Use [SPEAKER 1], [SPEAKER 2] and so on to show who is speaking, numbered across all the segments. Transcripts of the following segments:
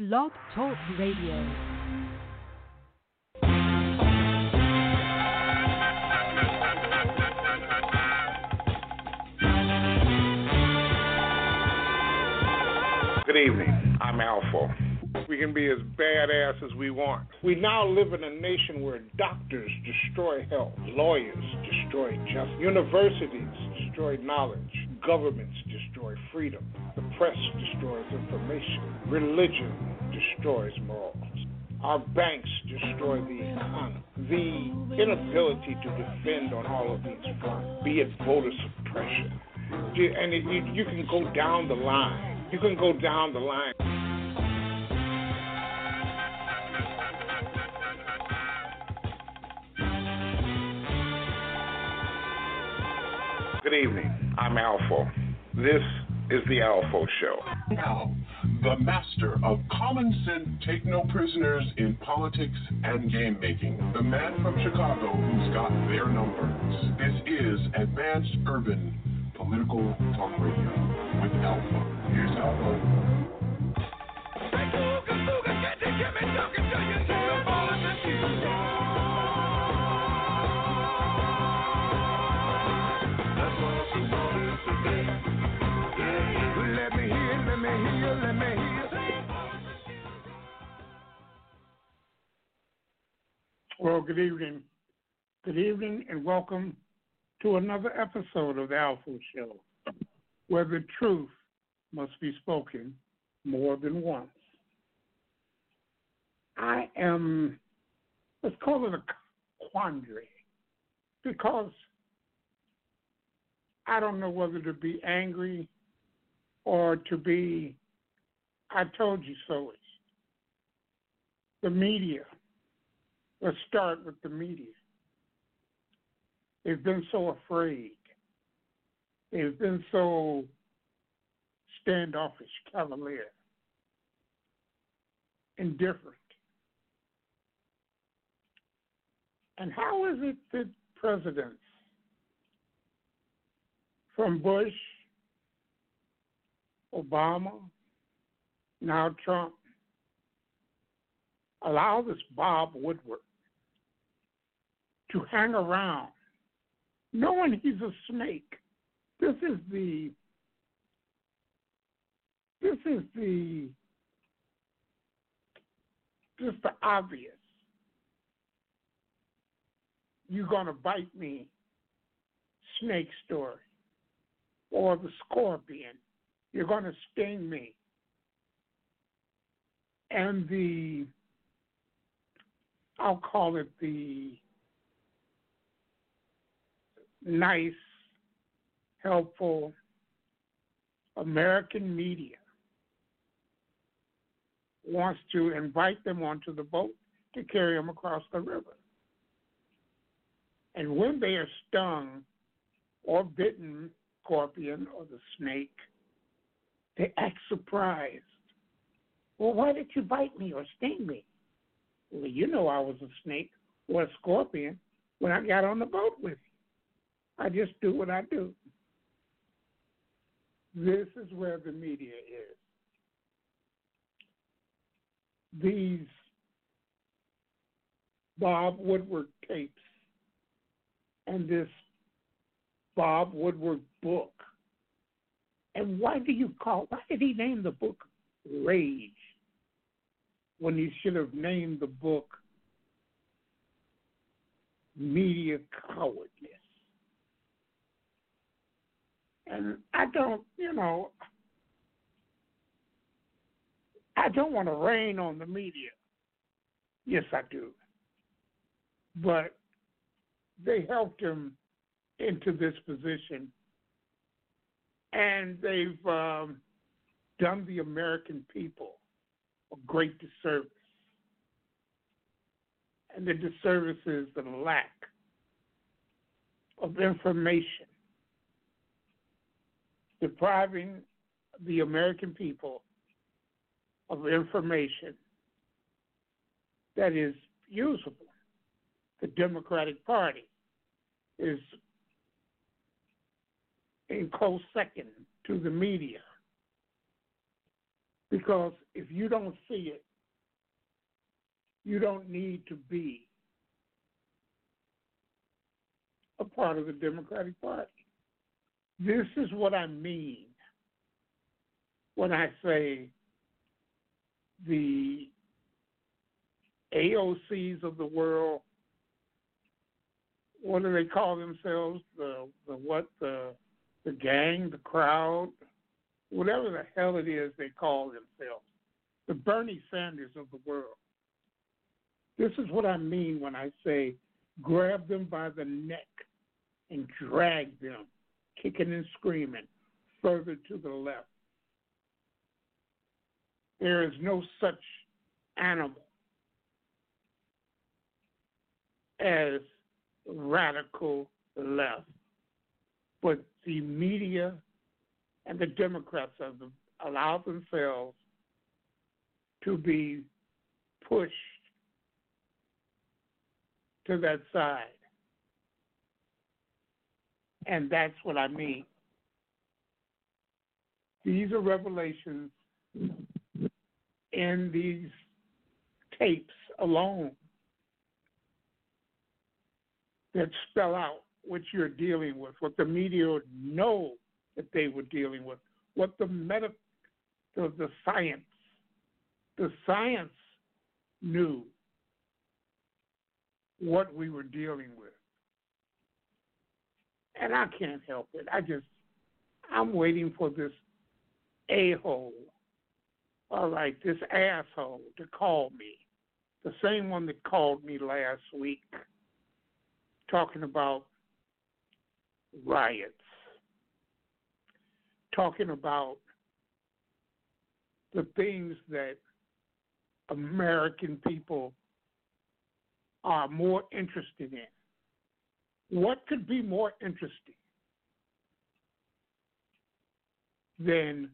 [SPEAKER 1] Blog Talk Radio.
[SPEAKER 2] Good evening. I'm ALFO. We can be as badass as we want. We now live in a nation where doctors destroy health, lawyers destroy justice, universities destroy knowledge, governments destroy freedom, the press destroys information, religion destroys morals. Our banks destroy the economy. The inability to defend on all of these fronts, be it voter suppression, and you, you can go down the line. You can go down the line. Good evening. I'm ALFO. This is the ALFO Show.
[SPEAKER 3] Now, the master of common sense, take no prisoners in politics and game making. The man from Chicago who's got their numbers. This is Advanced Urban Political Talk Radio with ALFO. Here's ALFO.
[SPEAKER 2] Let
[SPEAKER 4] Well, good evening. Good evening, and welcome to another episode of the ALFO Show, where the truth must be spoken more than once. I am, let's call it a quandary, because I don't know whether to be angry or to be, I told you so. The media. Let's start with the media. They've been so afraid. They've been so standoffish, cavalier, indifferent. And how is it that presidents from Bush, Obama, now Trump, allow this Bob Woodward to hang around knowing he's a snake. This is the this is the just the obvious. You're gonna bite me snake story. Or the scorpion. You're gonna sting me. And the I'll call it the nice, helpful American media wants to invite them onto the boat to carry them across the river. And when they are stung or bitten, scorpion or the snake, they act surprised. Well, why did you bite me or sting me? Well, you know I was a snake or a scorpion when I got on the boat with you. I just do what I do. This is where the media is. These Bob Woodward tapes and this Bob Woodward book. And why do you call why did he name the book Rage when he should have named the book Media Cowardness? And I don't, you know, I don't want to rain on the media. Yes, I do. But they helped him into this position, and they've um, done the American people a great disservice. And the disservice is the lack of information, depriving the American people of information that is usable. The Democratic Party is in close second to the media. Because if you don't see it, you don't need to be a part of the Democratic Party. This is what I mean when I say the AOCs of the world, what do they call themselves? The the what the the gang, the crowd, whatever the hell it is they call themselves, the Bernie Sanders of the world. This is what I mean when I say grab them by the neck and drag them, kicking and screaming, further to the left. There is no such animal as radical left, but the media and the Democrats have allowed themselves to be pushed to that side. And that's what I mean. These are revelations in these tapes alone that spell out what you're dealing with, what the media know that they were dealing with, what the meta, the, the science, the science knew what we were dealing with. And I can't help it. I just, I'm waiting for this a hole, or like this asshole to call me. The same one that called me last week talking about riots, talking about the things that American people are more interested in. What could be more interesting than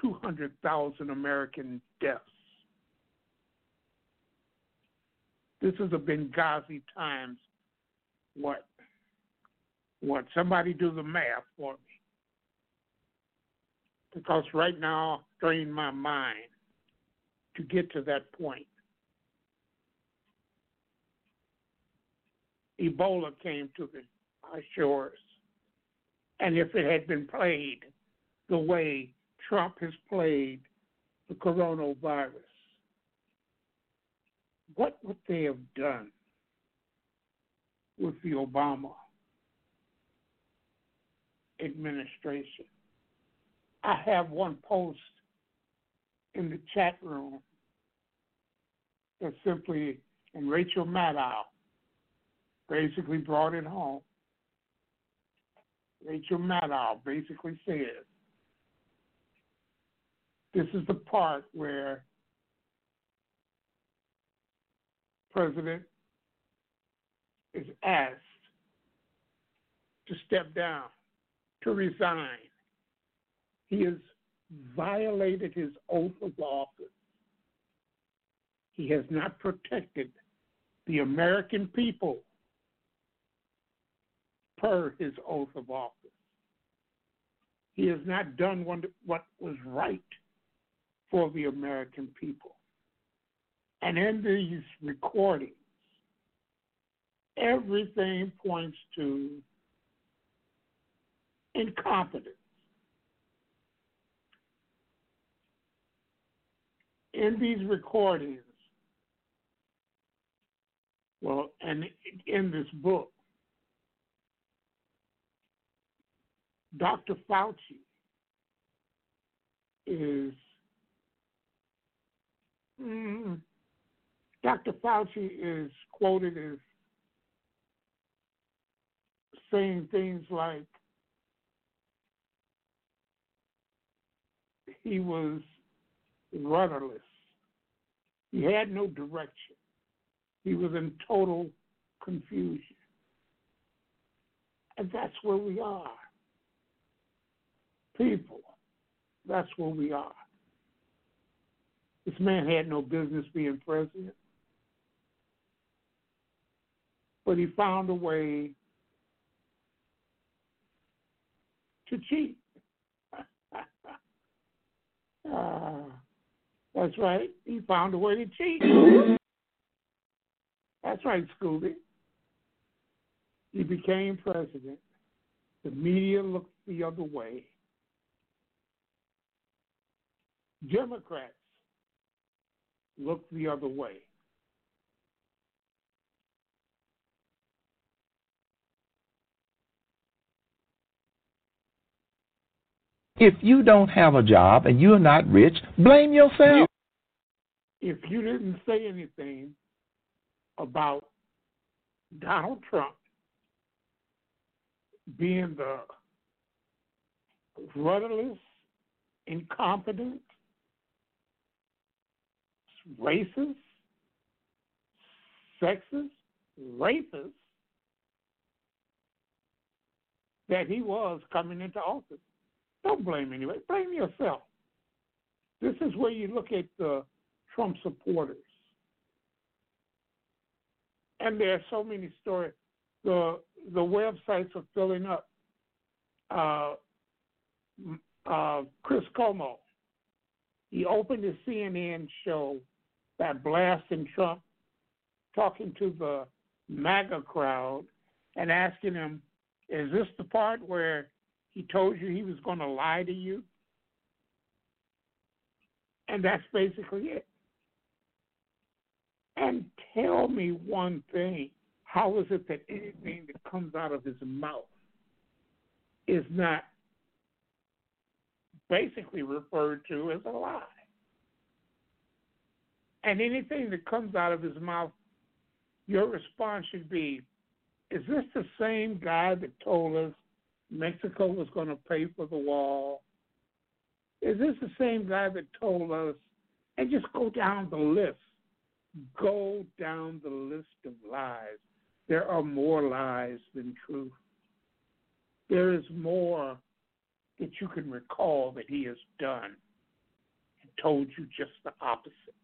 [SPEAKER 4] 200,000 American deaths? This is a Benghazi times what? What? Somebody do the math for me. Because right now, strain my mind to get to that point. Ebola came to the shores. And if it had been played the way Trump has played the coronavirus, what would they have done with the Obama administration? I have one post in the chat room that simply, and Rachel Maddow basically brought it home. Rachel Maddow basically said, this is the part where president is asked to step down, to resign. He has violated his oath of office. He has not protected the American people per his oath of office. He has not done what was right for the American people. And in these recordings, everything points to incompetence. In these recordings, well, and in this book, Dr. Fauci is mm, Dr. Fauci is quoted as saying things like he was rudderless. He had no direction. He was in total confusion. And that's where we are. People, that's where we are. This man had no business being president, but he found a way to cheat. uh, that's right. He found a way to cheat. That's right, Scooby. He became president. The media looked the other way. Democrats look the other way.
[SPEAKER 5] If you don't have a job and you're not rich, blame yourself.
[SPEAKER 4] If you didn't say anything about Donald Trump being the rudderless, incompetent, racist, sexist, racist that he was coming into office. Don't blame anybody. Blame yourself. This is where you look at the Trump supporters. And there are so many stories. The the websites are filling up. Uh, uh, Chris Cuomo, he opened his CNN show by blasting Trump, talking to the MAGA crowd and asking him, "Is this the part where he told you he was going to lie to you?" And that's basically it. And tell me one thing how is it that anything that comes out of his mouth is not basically referred to as a lie? And anything that comes out of his mouth, your response should be Is this the same guy that told us Mexico was going to pay for the wall? Is this the same guy that told us, and just go down the list, go down the list of lies there are more lies than truth. There is more that you can recall that he has done and told you just the opposite.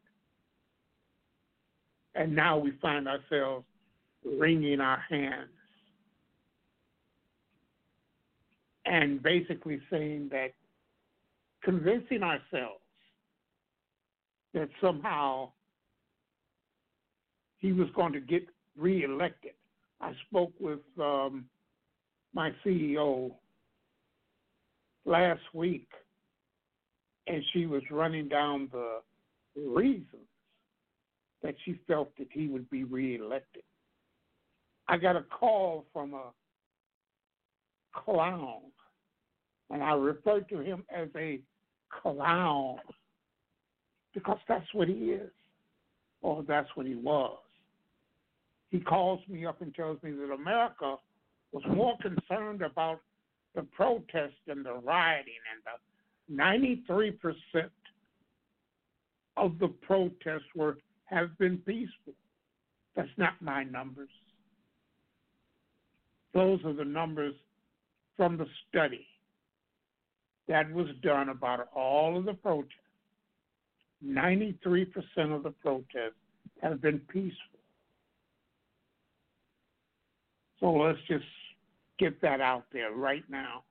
[SPEAKER 4] And now we find ourselves wringing our hands and basically saying that convincing ourselves that somehow he was going to get reelected. I spoke with um, my CEO last week, and she was running down the reasons that she felt that he would be reelected. I got a call from a clown, and I refer to him as a clown because that's what he is, or that's what he was he calls me up and tells me that America was more concerned about the protest and the rioting and the 93% of the protests were have been peaceful. That's not my numbers. Those are the numbers from the study that was done about all of the protests. 93% of the protests have been peaceful. So let's just get that out there right now.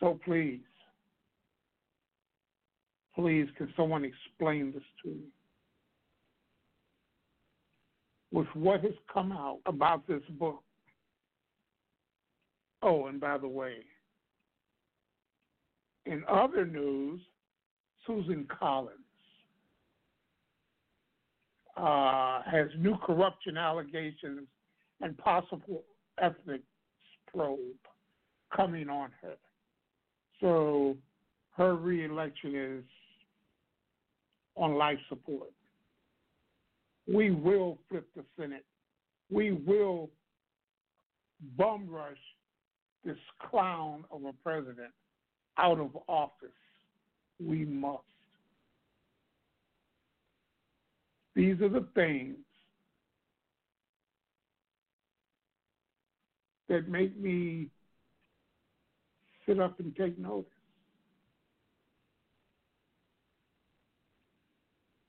[SPEAKER 4] So please, please, can someone explain this to me? With what has come out about this book. Oh, and by the way, in other news, Susan Collins uh, has new corruption allegations and possible ethics probe coming on her. So her reelection is on life support. We will flip the Senate. We will bum rush this clown of a president out of office. We must. These are the things that make me sit up and take notice.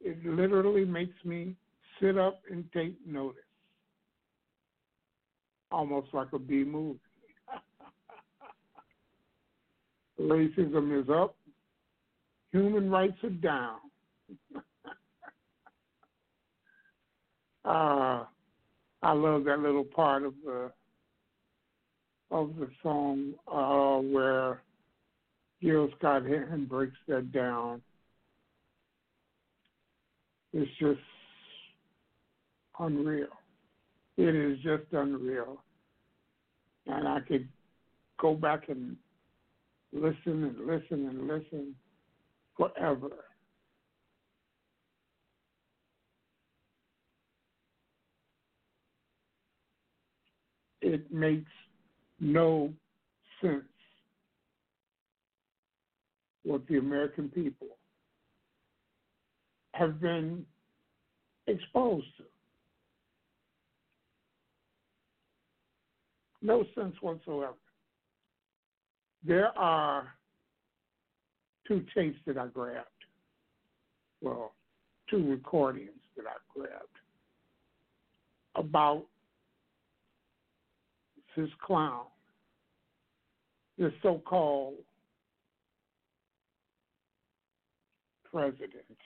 [SPEAKER 4] It literally makes me sit up and take notice. Almost like a B movie. Racism is up, human rights are down. uh, I love that little part of the of the song uh, where Gil Scott Heron breaks that down. It's just unreal. It is just unreal. And I could go back and listen and listen and listen forever. It makes no sense what the American people have been exposed to. No sense whatsoever. There are two tapes that I grabbed. Well, two recordings that I grabbed about this clown, this so called president.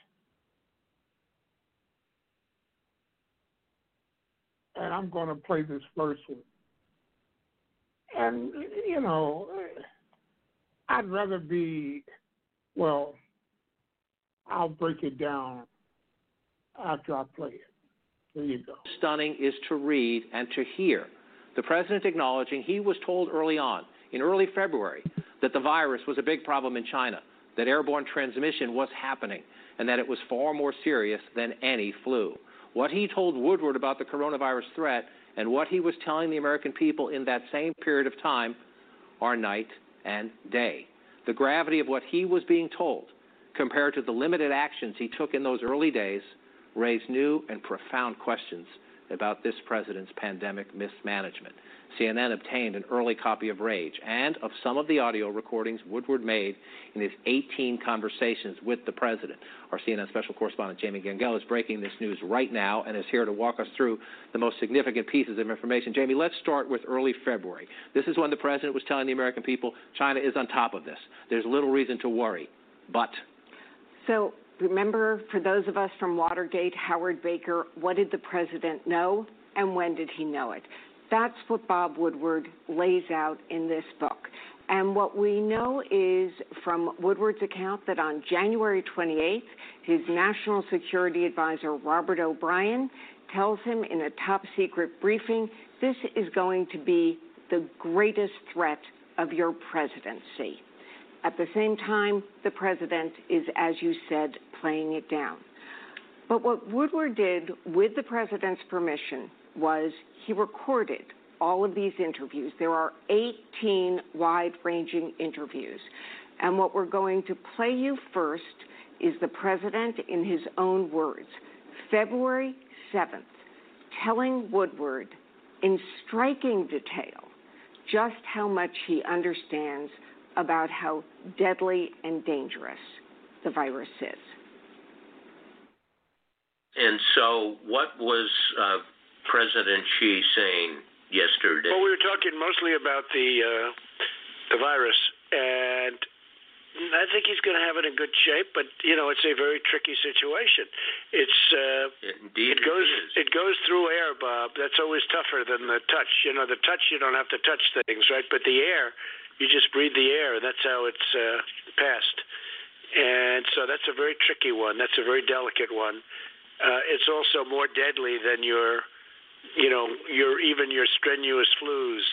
[SPEAKER 4] And I'm going to play this first one. And, you know, I'd rather be, well, I'll break it down after I play it. There you go.
[SPEAKER 6] Stunning is to read and to hear the president acknowledging he was told early on, in early February, that the virus was a big problem in China, that airborne transmission was happening, and that it was far more serious than any flu. What he told Woodward about the coronavirus threat and what he was telling the American people in that same period of time are night and day. The gravity of what he was being told compared to the limited actions he took in those early days raised new and profound questions about this president's pandemic mismanagement. CNN obtained an early copy of Rage and of some of the audio recordings Woodward made in his 18 conversations with the president. Our CNN special correspondent Jamie Gangel is breaking this news right now and is here to walk us through the most significant pieces of information. Jamie, let's start with early February. This is when the president was telling the American people China is on top of this. There's little reason to worry. But.
[SPEAKER 7] So remember, for those of us from Watergate, Howard Baker, what did the president know and when did he know it? That's what Bob Woodward lays out in this book. And what we know is from Woodward's account that on January 28th, his national security advisor, Robert O'Brien, tells him in a top secret briefing this is going to be the greatest threat of your presidency. At the same time, the president is, as you said, playing it down. But what Woodward did with the president's permission was he recorded all of these interviews. There are 18 wide ranging interviews. And what we're going to play you first is the president in his own words, February 7th, telling Woodward in striking detail just how much he understands about how deadly and dangerous the virus is.
[SPEAKER 8] And so, what was uh, President Xi saying yesterday?
[SPEAKER 9] Well, we were talking mostly about the uh, the virus, and I think he's going to have it in good shape. But you know, it's a very tricky situation. It's uh,
[SPEAKER 8] indeed
[SPEAKER 9] it goes
[SPEAKER 8] it,
[SPEAKER 9] it goes through air, Bob. That's always tougher than the touch. You know, the touch you don't have to touch things, right? But the air, you just breathe the air. And that's how it's uh, passed. And so that's a very tricky one. That's a very delicate one. Uh, it's also more deadly than your, you know, your even your strenuous flus.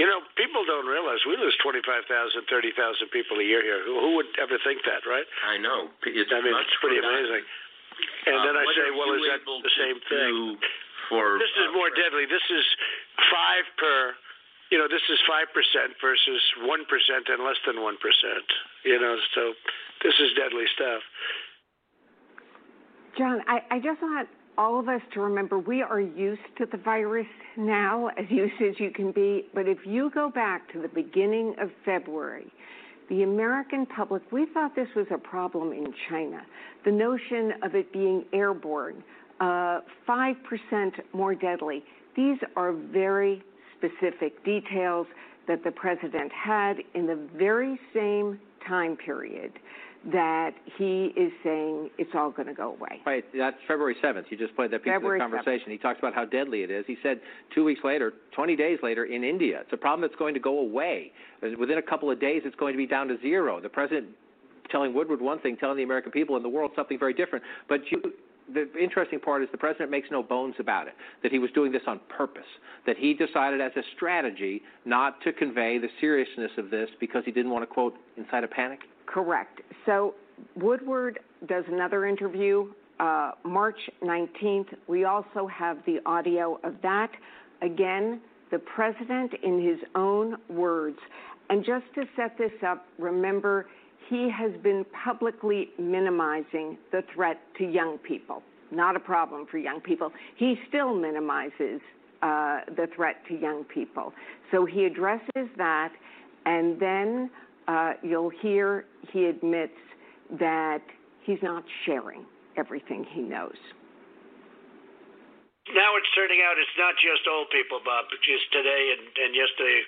[SPEAKER 9] You know, people don't realize we lose 25,000, 30,000 people a year here. Who, who would ever think that, right?
[SPEAKER 8] I know. It's
[SPEAKER 9] I mean, it's pretty amazing. And
[SPEAKER 8] Uh,
[SPEAKER 9] then I say, well, is that the same thing?
[SPEAKER 8] For
[SPEAKER 9] This is
[SPEAKER 8] uh,
[SPEAKER 9] more deadly. This is five per you know, this is five percent versus one percent and less than one percent. You know, so this is deadly stuff.
[SPEAKER 7] John, I, I just want all of us to remember we are used to the virus now, as used as you can be. But if you go back to the beginning of February, the American public, we thought this was a problem in China. The notion of it being airborne, uh, 5% more deadly. These are very specific details that the president had in the very same time period that he is saying it's all going to go away.
[SPEAKER 6] Right. That's February 7th. You just played that piece
[SPEAKER 7] February
[SPEAKER 6] of the conversation.
[SPEAKER 7] 7th.
[SPEAKER 6] He talks about how deadly it is. He said two weeks later, 20 days later, in India, it's a problem that's going to go away. Within a couple of days, it's going to be down to zero. The president telling Woodward one thing, telling the American people and the world something very different. But you, the interesting part is the president makes no bones about it, that he was doing this on purpose, that he decided as a strategy not to convey the seriousness of this because he didn't want to, quote, incite a panic?
[SPEAKER 7] Correct. So Woodward does another interview uh, March 19th. We also have the audio of that. Again, the president, in his own words, and just to set this up, remember, he has been publicly minimizing the threat to young people. Not a problem for young people. He still minimizes uh, the threat to young people. So he addresses that, and then uh, you'll hear he admits that he's not sharing everything he knows.
[SPEAKER 9] Now it's turning out it's not just old people, Bob. Just today and, and yesterday,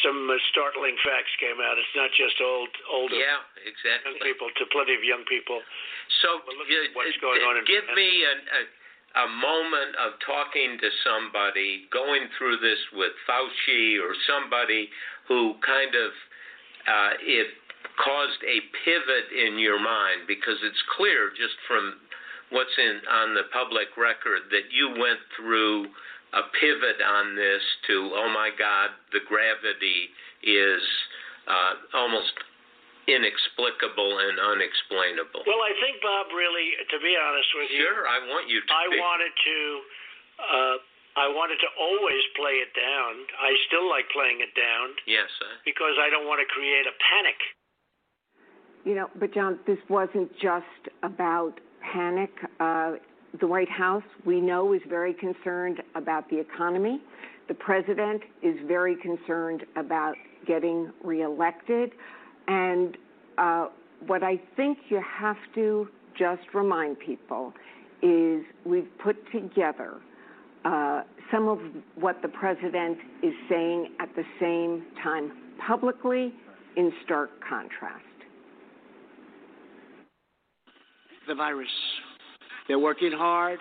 [SPEAKER 9] some uh, startling facts came out. It's not just old older
[SPEAKER 8] Yeah, exactly.
[SPEAKER 9] young people, to plenty of young people.
[SPEAKER 8] So, you-
[SPEAKER 9] what's going on in
[SPEAKER 8] give
[SPEAKER 9] Japan.
[SPEAKER 8] me a, a, a moment of talking to somebody, going through this with Fauci or somebody who kind of uh, it caused a pivot in your mind because it's clear just from what's in on the public record that you went through a pivot on this to oh my God, the gravity is uh, almost inexplicable and unexplainable.
[SPEAKER 9] Well, I think Bob really, to be honest with you,
[SPEAKER 8] Sure, I want you to.
[SPEAKER 9] I
[SPEAKER 8] be.
[SPEAKER 9] wanted to. Uh, I wanted to always play it down. I still like playing it down
[SPEAKER 8] Yes, sir.
[SPEAKER 9] because I don't want to create a panic.
[SPEAKER 7] You know, but John, this wasn't just about panic. Uh, the White House, we know, is very concerned about the economy. The president is very concerned about getting reelected. And uh, what I think you have to just remind people is we've put together uh, some of what the president is saying at the same time publicly in stark contrast.
[SPEAKER 10] the virus. They're working hard.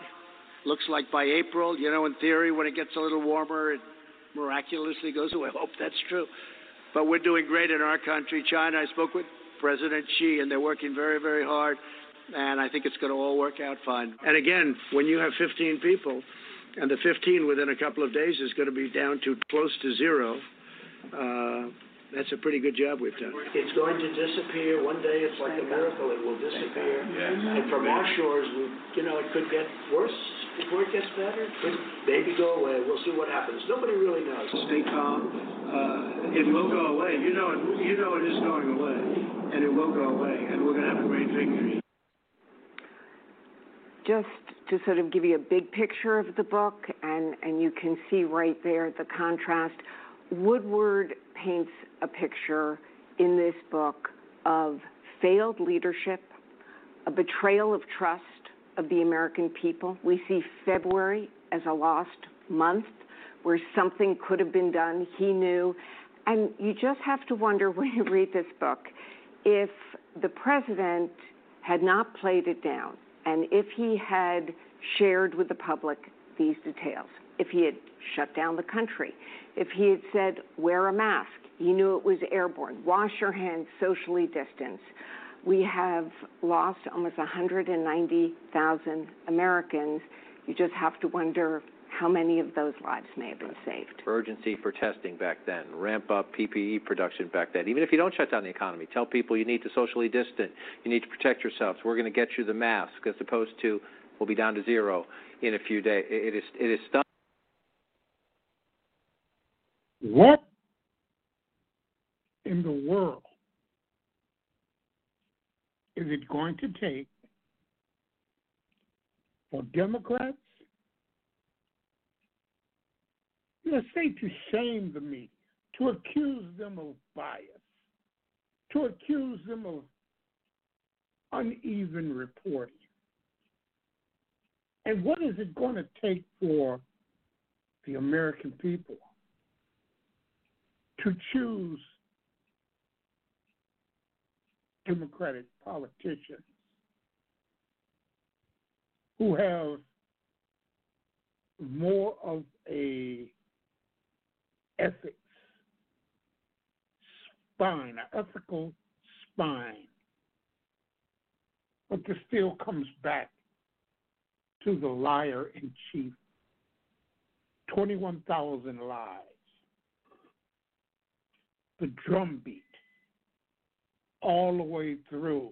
[SPEAKER 10] Looks like by April, you know, in theory, when it gets a little warmer, it miraculously goes away. I hope that's true. But we're doing great in our country. China, I spoke with President Xi, and they're working very, very hard. And I think it's going to all work out fine. And again, when you have 15 people, and the 15 within a couple of days is going to be down to close to zero, uh, that's a pretty good job we've done. It's going to disappear. One day it's like a miracle. It will disappear. And from our shores, we, you know, it could get worse before it gets better. It could maybe go away. We'll see what happens. Nobody really knows. Stay calm. Uh, it will go away. You know it. You know it is going away, and it will go away. And we're going to have a great victory.
[SPEAKER 7] just to sort of give you a big picture of the book, and, and you can see right there the contrast. Woodward paints a picture in this book of failed leadership, a betrayal of trust of the American people. We see February as a lost month where something could have been done. He knew. And you just have to wonder when you read this book if the president had not played it down and if he had shared with the public these details, if he had shut down the country, if he had said, wear a mask, you knew it was airborne, wash your hands, socially distance. We have lost almost 190,000 Americans. You just have to wonder how many of those lives may have been saved.
[SPEAKER 6] urgency for testing back then, ramp up PPE production back then. Even if you don't shut down the economy, tell people you need to socially distant, you need to protect yourselves. We're going to get you the mask, as opposed to we'll be down to zero in a few days. It is it is stuff.
[SPEAKER 4] What in the world is it going to take for Democrats, let's say, to shame the media, to accuse them of bias, to accuse them of uneven reporting? And what is it going to take for the American people to choose Democratic politicians who have more of a ethics spine, an ethical spine, but this still comes back to the liar in chief. 21,000 lies. The drumbeat all the way through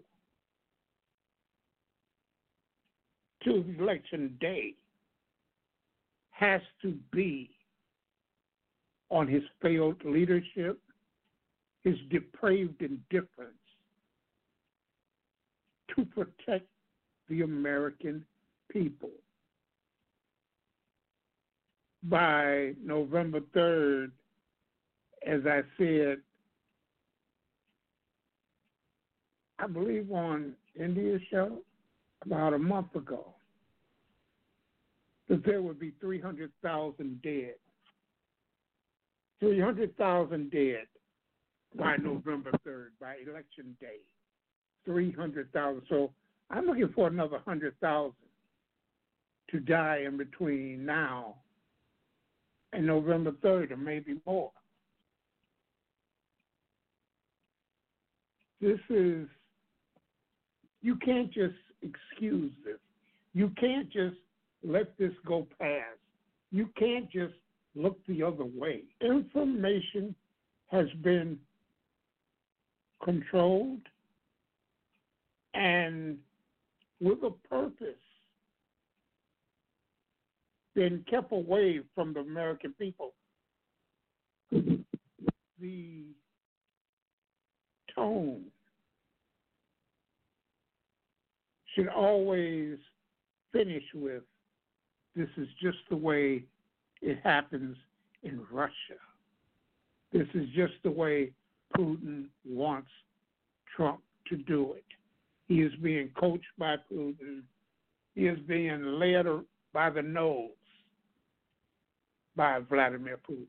[SPEAKER 4] to election day has to be on his failed leadership, his depraved indifference to protect the American people. By November 3rd, as I said, I believe on India's show about a month ago, that there would be 300,000 dead. 300,000 dead by November 3rd, by election day. 300,000. So I'm looking for another 100,000 to die in between now and November 3rd, or maybe more. This is, you can't just excuse this. You can't just let this go past. You can't just look the other way. Information has been controlled and with a purpose been kept away from the American people. The tone should always finish with this is just the way it happens in Russia. This is just the way Putin wants Trump to do it. He is being coached by Putin. He is being led by the nose by Vladimir Putin,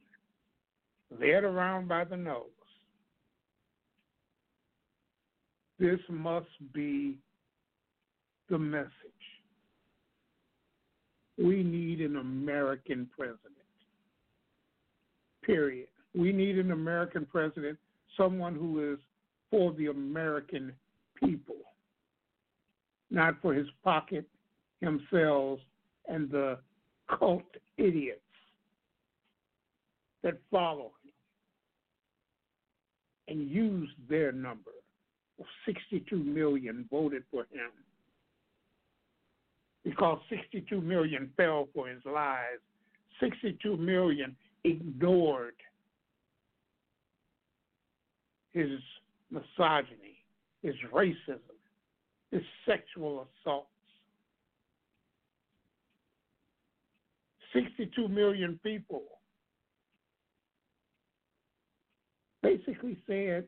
[SPEAKER 4] led around by the nose. This must be the message. We need an American president. Period. We need an American president, someone who is for the American people, not for his pocket, himself, and the cult idiots that follow him and use their number. 62 million voted for him because 62 million fell for his lies. 62 million ignored his misogyny, his racism, his sexual assaults. 62 million people basically said,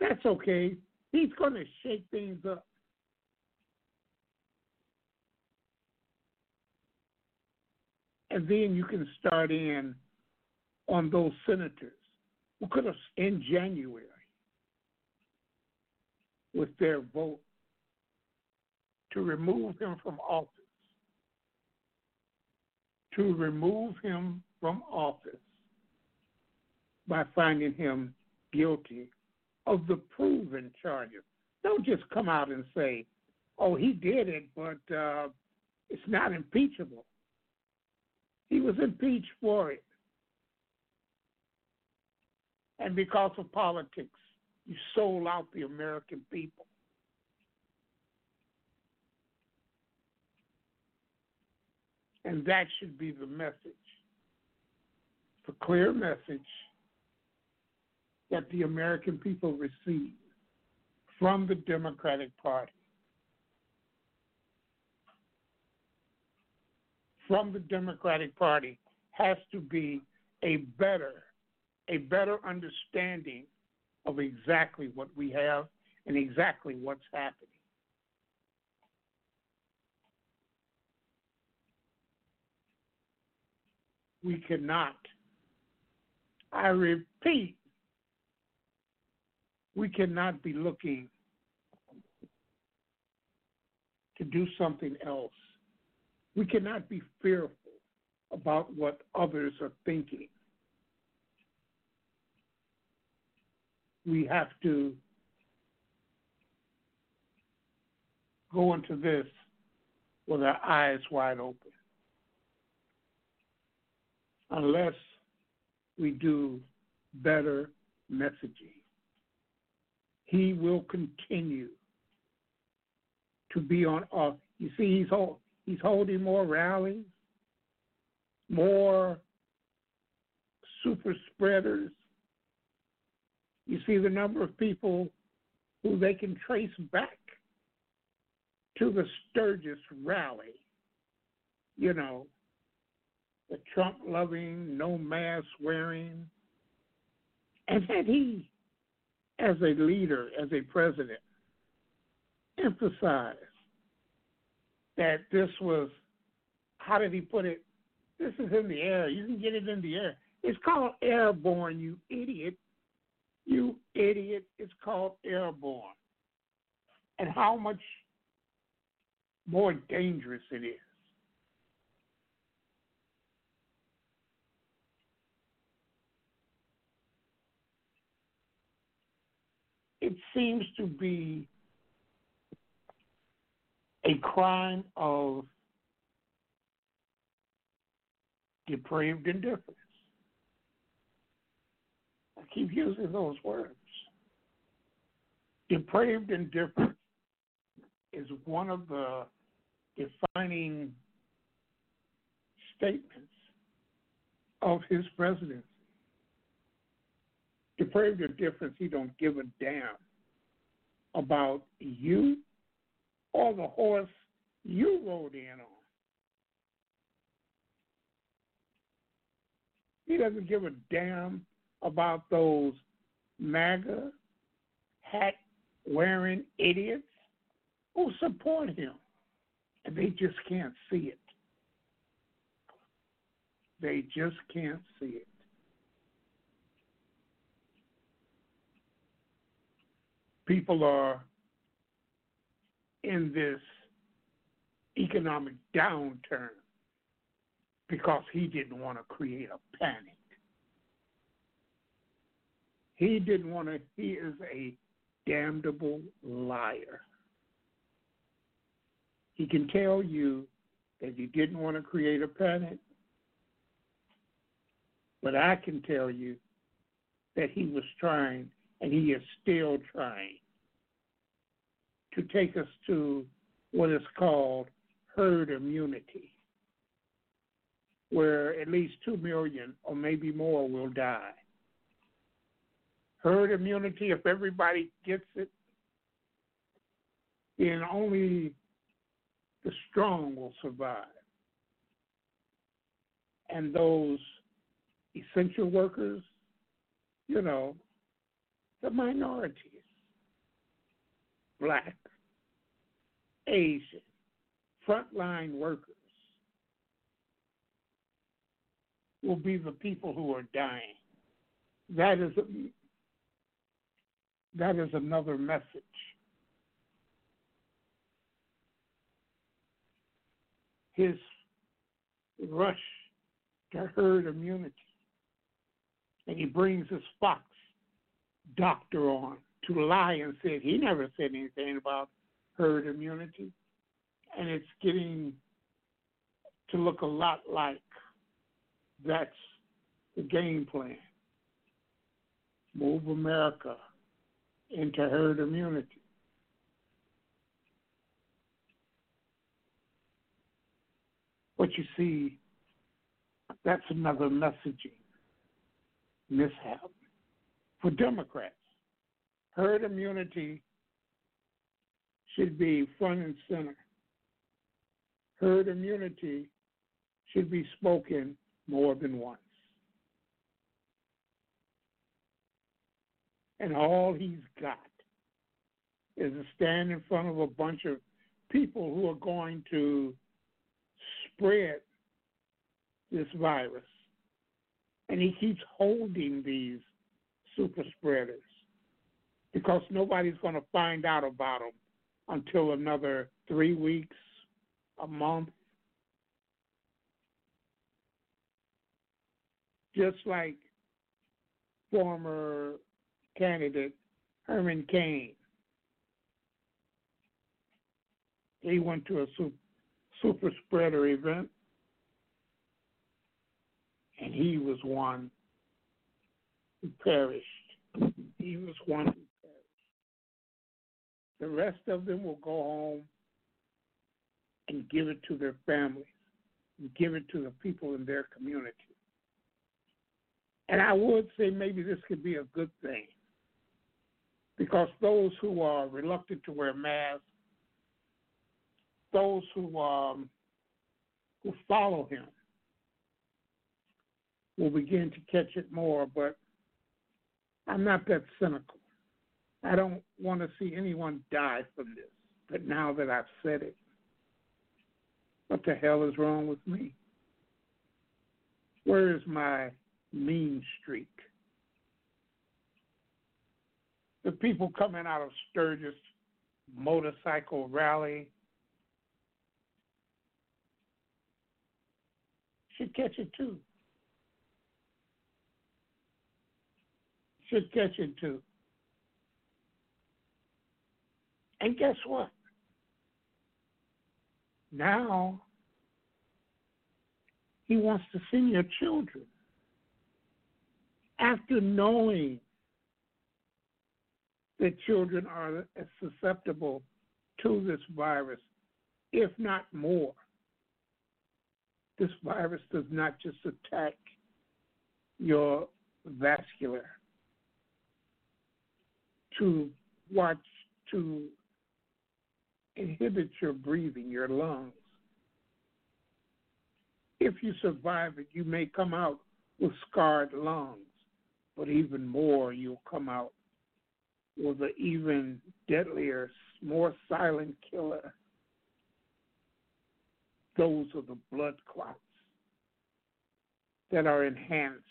[SPEAKER 4] that's okay. He's going to shake things up. And then you can start in on those senators who could have, in January, with their vote to remove him from office, to remove him from office by finding him guilty of the proven charges. Don't just come out and say, oh, he did it, but uh, it's not impeachable. He was impeached for it. And because of politics, you sold out the American people. And that should be the message. The clear message that the American people receive from the Democratic Party, from the Democratic Party, has to be a better, a better understanding of exactly what we have and exactly what's happening. We cannot, I repeat, we cannot be looking to do something else. We cannot be fearful about what others are thinking. We have to go into this with our eyes wide open. Unless we do better messaging he will continue to be on off. You see, he's hold, he's holding more rallies, more super spreaders. You see the number of people who they can trace back to the Sturgis rally. You know, the Trump loving, no mask wearing. And had he as a leader, as a president, emphasize that this was, how did he put it? This is in the air. You can get it in the air. It's called airborne, you idiot. You idiot. It's called airborne. And how much more dangerous it is. It seems to be a crime of depraved indifference. I keep using those words. Depraved indifference is one of the defining statements of his presidency depraved difference. he don't give a damn about you or the horse you rode in on. He doesn't give a damn about those MAGA hat wearing idiots who support him. And they just can't see it. They just can't see it. People are in this economic downturn because he didn't want to create a panic. He didn't want to, he is a damnable liar. He can tell you that he didn't want to create a panic, but I can tell you that he was trying and he is still trying to take us to what is called herd immunity, where at least 2 million or maybe more will die. Herd immunity, if everybody gets it, then only the strong will survive. And those essential workers, you know, the minorities black, Asian, frontline workers will be the people who are dying. That is a, that is another message. His rush to herd immunity, and he brings his fox doctor on to lie and said he never said anything about herd immunity. And it's getting to look a lot like that's the game plan. Move America into herd immunity. But you see, that's another messaging mishap for Democrats. Herd immunity should be front and center. Herd immunity should be spoken more than once. And all he's got is to stand in front of a bunch of people who are going to spread this virus. And he keeps holding these super spreaders because nobody's going to find out about them until another three weeks, a month. Just like former candidate Herman Cain. He went to a super spreader event, and he was one who perished. He was one who perished. The rest of them will go home and give it to their families, and give it to the people in their community. And I would say maybe this could be a good thing because those who are reluctant to wear masks, those who um, who follow him, will begin to catch it more. But I'm not that cynical. I don't want to see anyone die from this. But now that I've said it, what the hell is wrong with me? Where is my mean streak? the people coming out of Sturgis motorcycle rally should catch it too. Should catch it too. And guess what? Now he wants to send your children after knowing that children are susceptible to this virus, if not more. This virus does not just attack your vascular to watch to inhibit your breathing, your lungs. If you survive it, you may come out with scarred lungs, but even more, you'll come out with an even deadlier, more silent killer. Those are the blood clots that are enhanced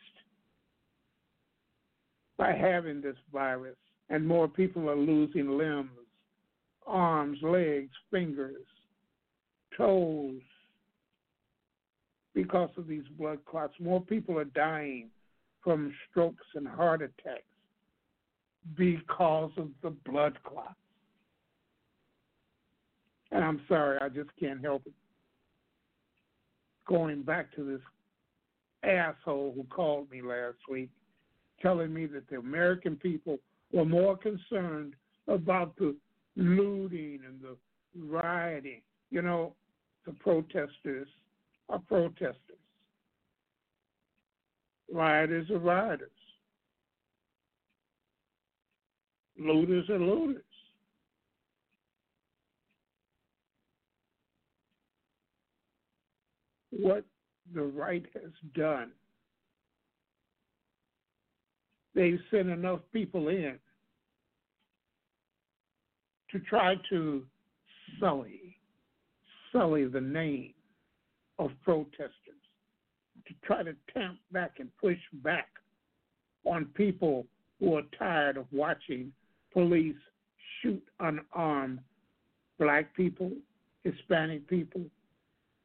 [SPEAKER 4] by having this virus, and more people are losing limbs, arms, legs, fingers, toes because of these blood clots. More people are dying from strokes and heart attacks because of the blood clots. And I'm sorry, I just can't help it. Going back to this asshole who called me last week, telling me that the American people were more concerned about the looting and the rioting. You know, the protesters are protesters. Rioters are rioters. looters are looters. What the right has done, they've sent enough people in to try to sully, sully the name of protesters, to try to tamp back and push back on people who are tired of watching police shoot unarmed black people, Hispanic people.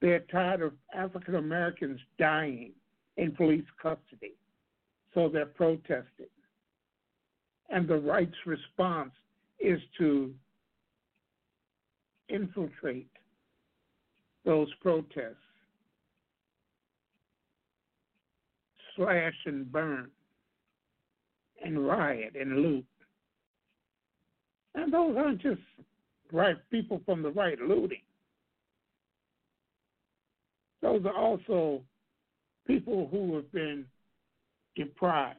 [SPEAKER 4] They're tired of African Americans dying in police custody. So they're protesting. And the right's response is to infiltrate those protests, slash and burn, and riot and loot. And those aren't just right people from the right looting. Those are also people who have been deprived.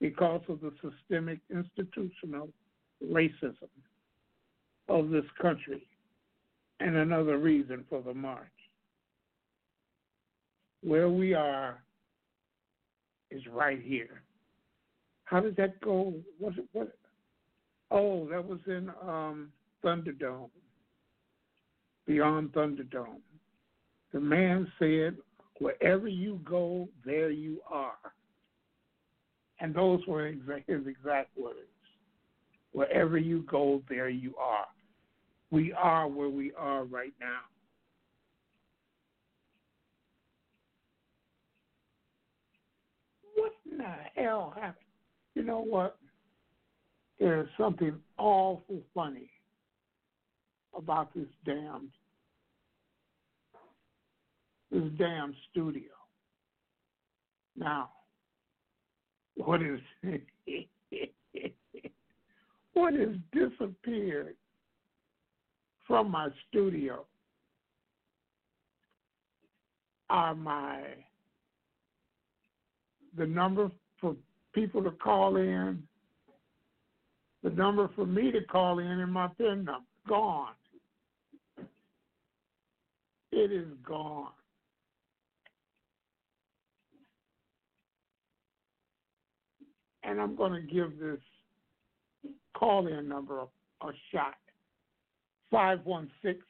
[SPEAKER 4] because of the systemic institutional racism of this country and another reason for the march. Where we are is right here. How did that go? What? Oh, that was in um, Thunderdome, beyond Thunderdome. The man said, "Wherever you go, there you are." And those were his exact words. Wherever you go, there you are. We are where we are right now. What in the hell happened? You know what? There's something awful funny about this damn this damn studio. Now, what is what has disappeared from my studio are my the number for people to call in, the number for me to call in, and my PIN number gone. It is gone. And I'm going to give this call in number a, a shot. 516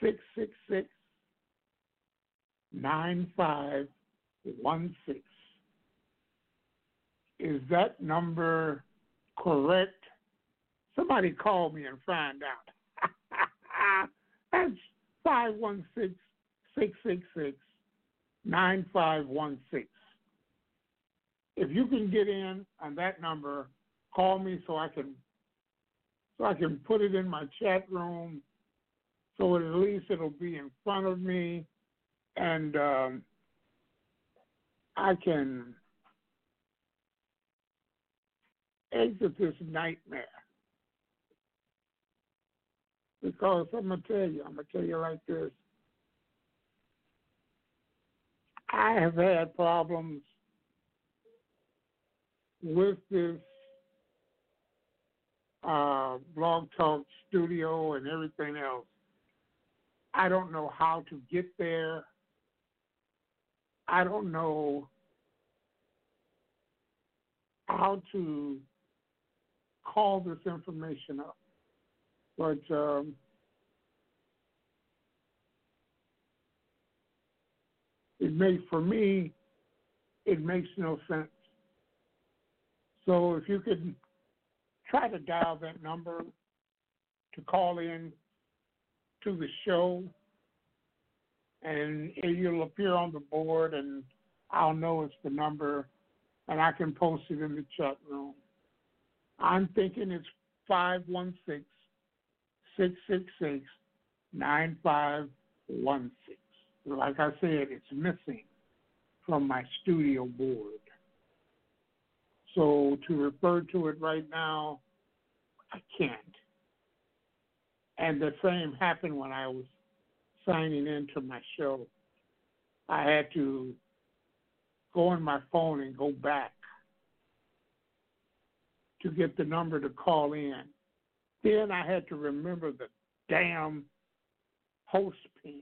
[SPEAKER 4] 666 9516. Is that number correct? Somebody call me and find out. That's 516 666 9516. If you can get in on that number, call me so I can so I can put it in my chat room so at least it'll be in front of me and um, I can exit this nightmare. Because I'm gonna tell you, I'm gonna tell you like this. I have had problems with this uh, blog talk studio and everything else. I don't know how to get there. I don't know how to call this information up. But um, it makes for me, it makes no sense. So if you could try to dial that number to call in to the show, and you'll appear on the board, and I'll know it's the number, and I can post it in the chat room. I'm thinking it's 516 666 9516. Like I said, it's missing from my studio board. So to refer to it right now, I can't. And the same happened when I was signing into my show. I had to go on my phone and go back to get the number to call in. Then I had to remember the damn host pin.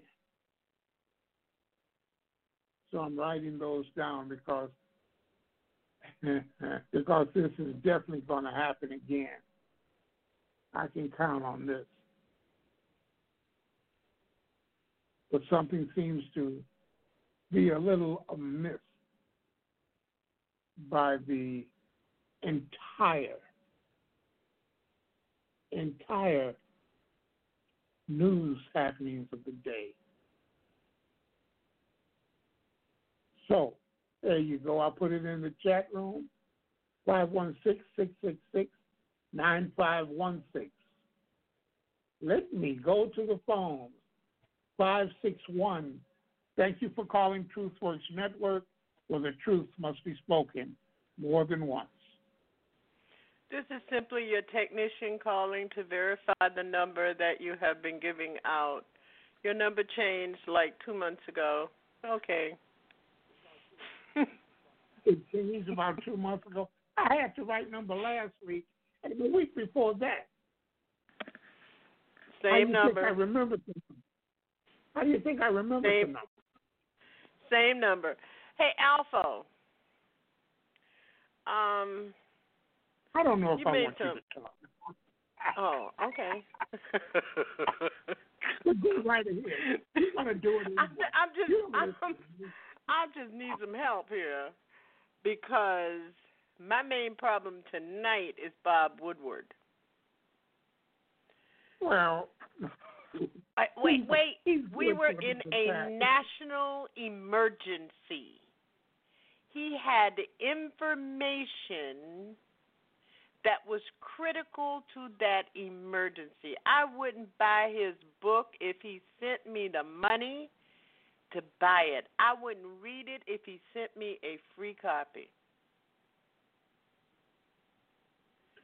[SPEAKER 4] So I'm writing those down because because this is definitely going to happen again. I can count on this. But something seems to be a little amiss by the entire entire news happenings of the day. So there you go. I'll put it in the chat room. 516-666-9516. Let me go to the phone. 561. Thank you for calling TruthWorks Network, where the truth must be spoken more than once.
[SPEAKER 11] This is simply your technician calling to verify the number that you have been giving out. Your number changed like two months ago. Okay.
[SPEAKER 4] It changed about two months ago. I had the right number last week and the week before that.
[SPEAKER 11] Same
[SPEAKER 4] How do you
[SPEAKER 11] number.
[SPEAKER 4] Think I remember the How do you think I remember
[SPEAKER 11] Same.
[SPEAKER 4] number?
[SPEAKER 11] Same number. Hey, ALFO. Um,
[SPEAKER 4] I don't know if I want
[SPEAKER 11] some-
[SPEAKER 4] you to talk.
[SPEAKER 11] oh, okay.
[SPEAKER 4] Go right ahead. You want to do it?
[SPEAKER 11] I'm, I'm just, I'm. I just need some help here because my main problem tonight is Bob Woodward.
[SPEAKER 4] Well,
[SPEAKER 11] I, wait, wait. We were in a national emergency. He had information that was critical to that emergency. I wouldn't buy his book if he sent me the money to buy it. I wouldn't read it if he sent me a free copy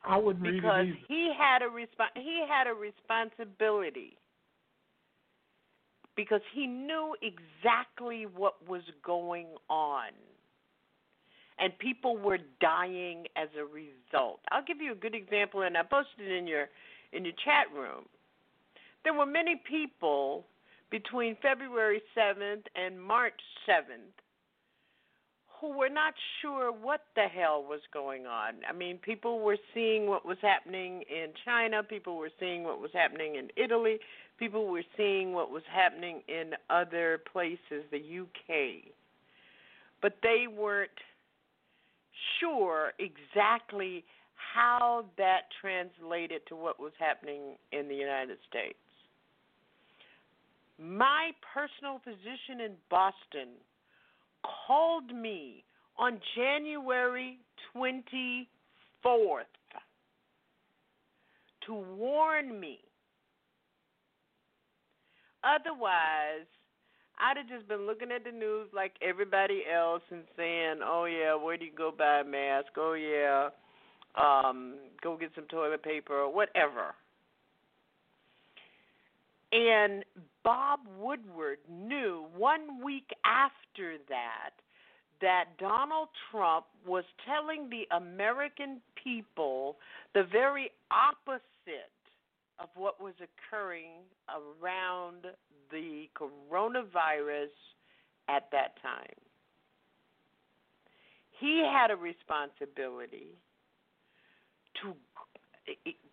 [SPEAKER 4] I wouldn't read
[SPEAKER 11] because
[SPEAKER 4] it either.
[SPEAKER 11] he had a resp- he had a responsibility because he knew exactly what was going on and people were dying as a result. I'll give you a good example and I posted it in your in your chat room. There were many people between February 7th and March 7th who were not sure what the hell was going on. I mean, people were seeing what was happening in China, people were seeing what was happening in Italy, people were seeing what was happening in other places, the UK. But they weren't sure exactly how that translated to what was happening in the United States. My personal physician in Boston called me on January 24th to warn me. Otherwise, I'd have just been looking at the news like everybody else and saying, "Oh yeah, where do you go buy a mask? Oh yeah, um, go get some toilet paper or whatever." And Bob Woodward knew one week after that that Donald Trump was telling the American people the very opposite of what was occurring around the coronavirus at that time. He had a responsibility to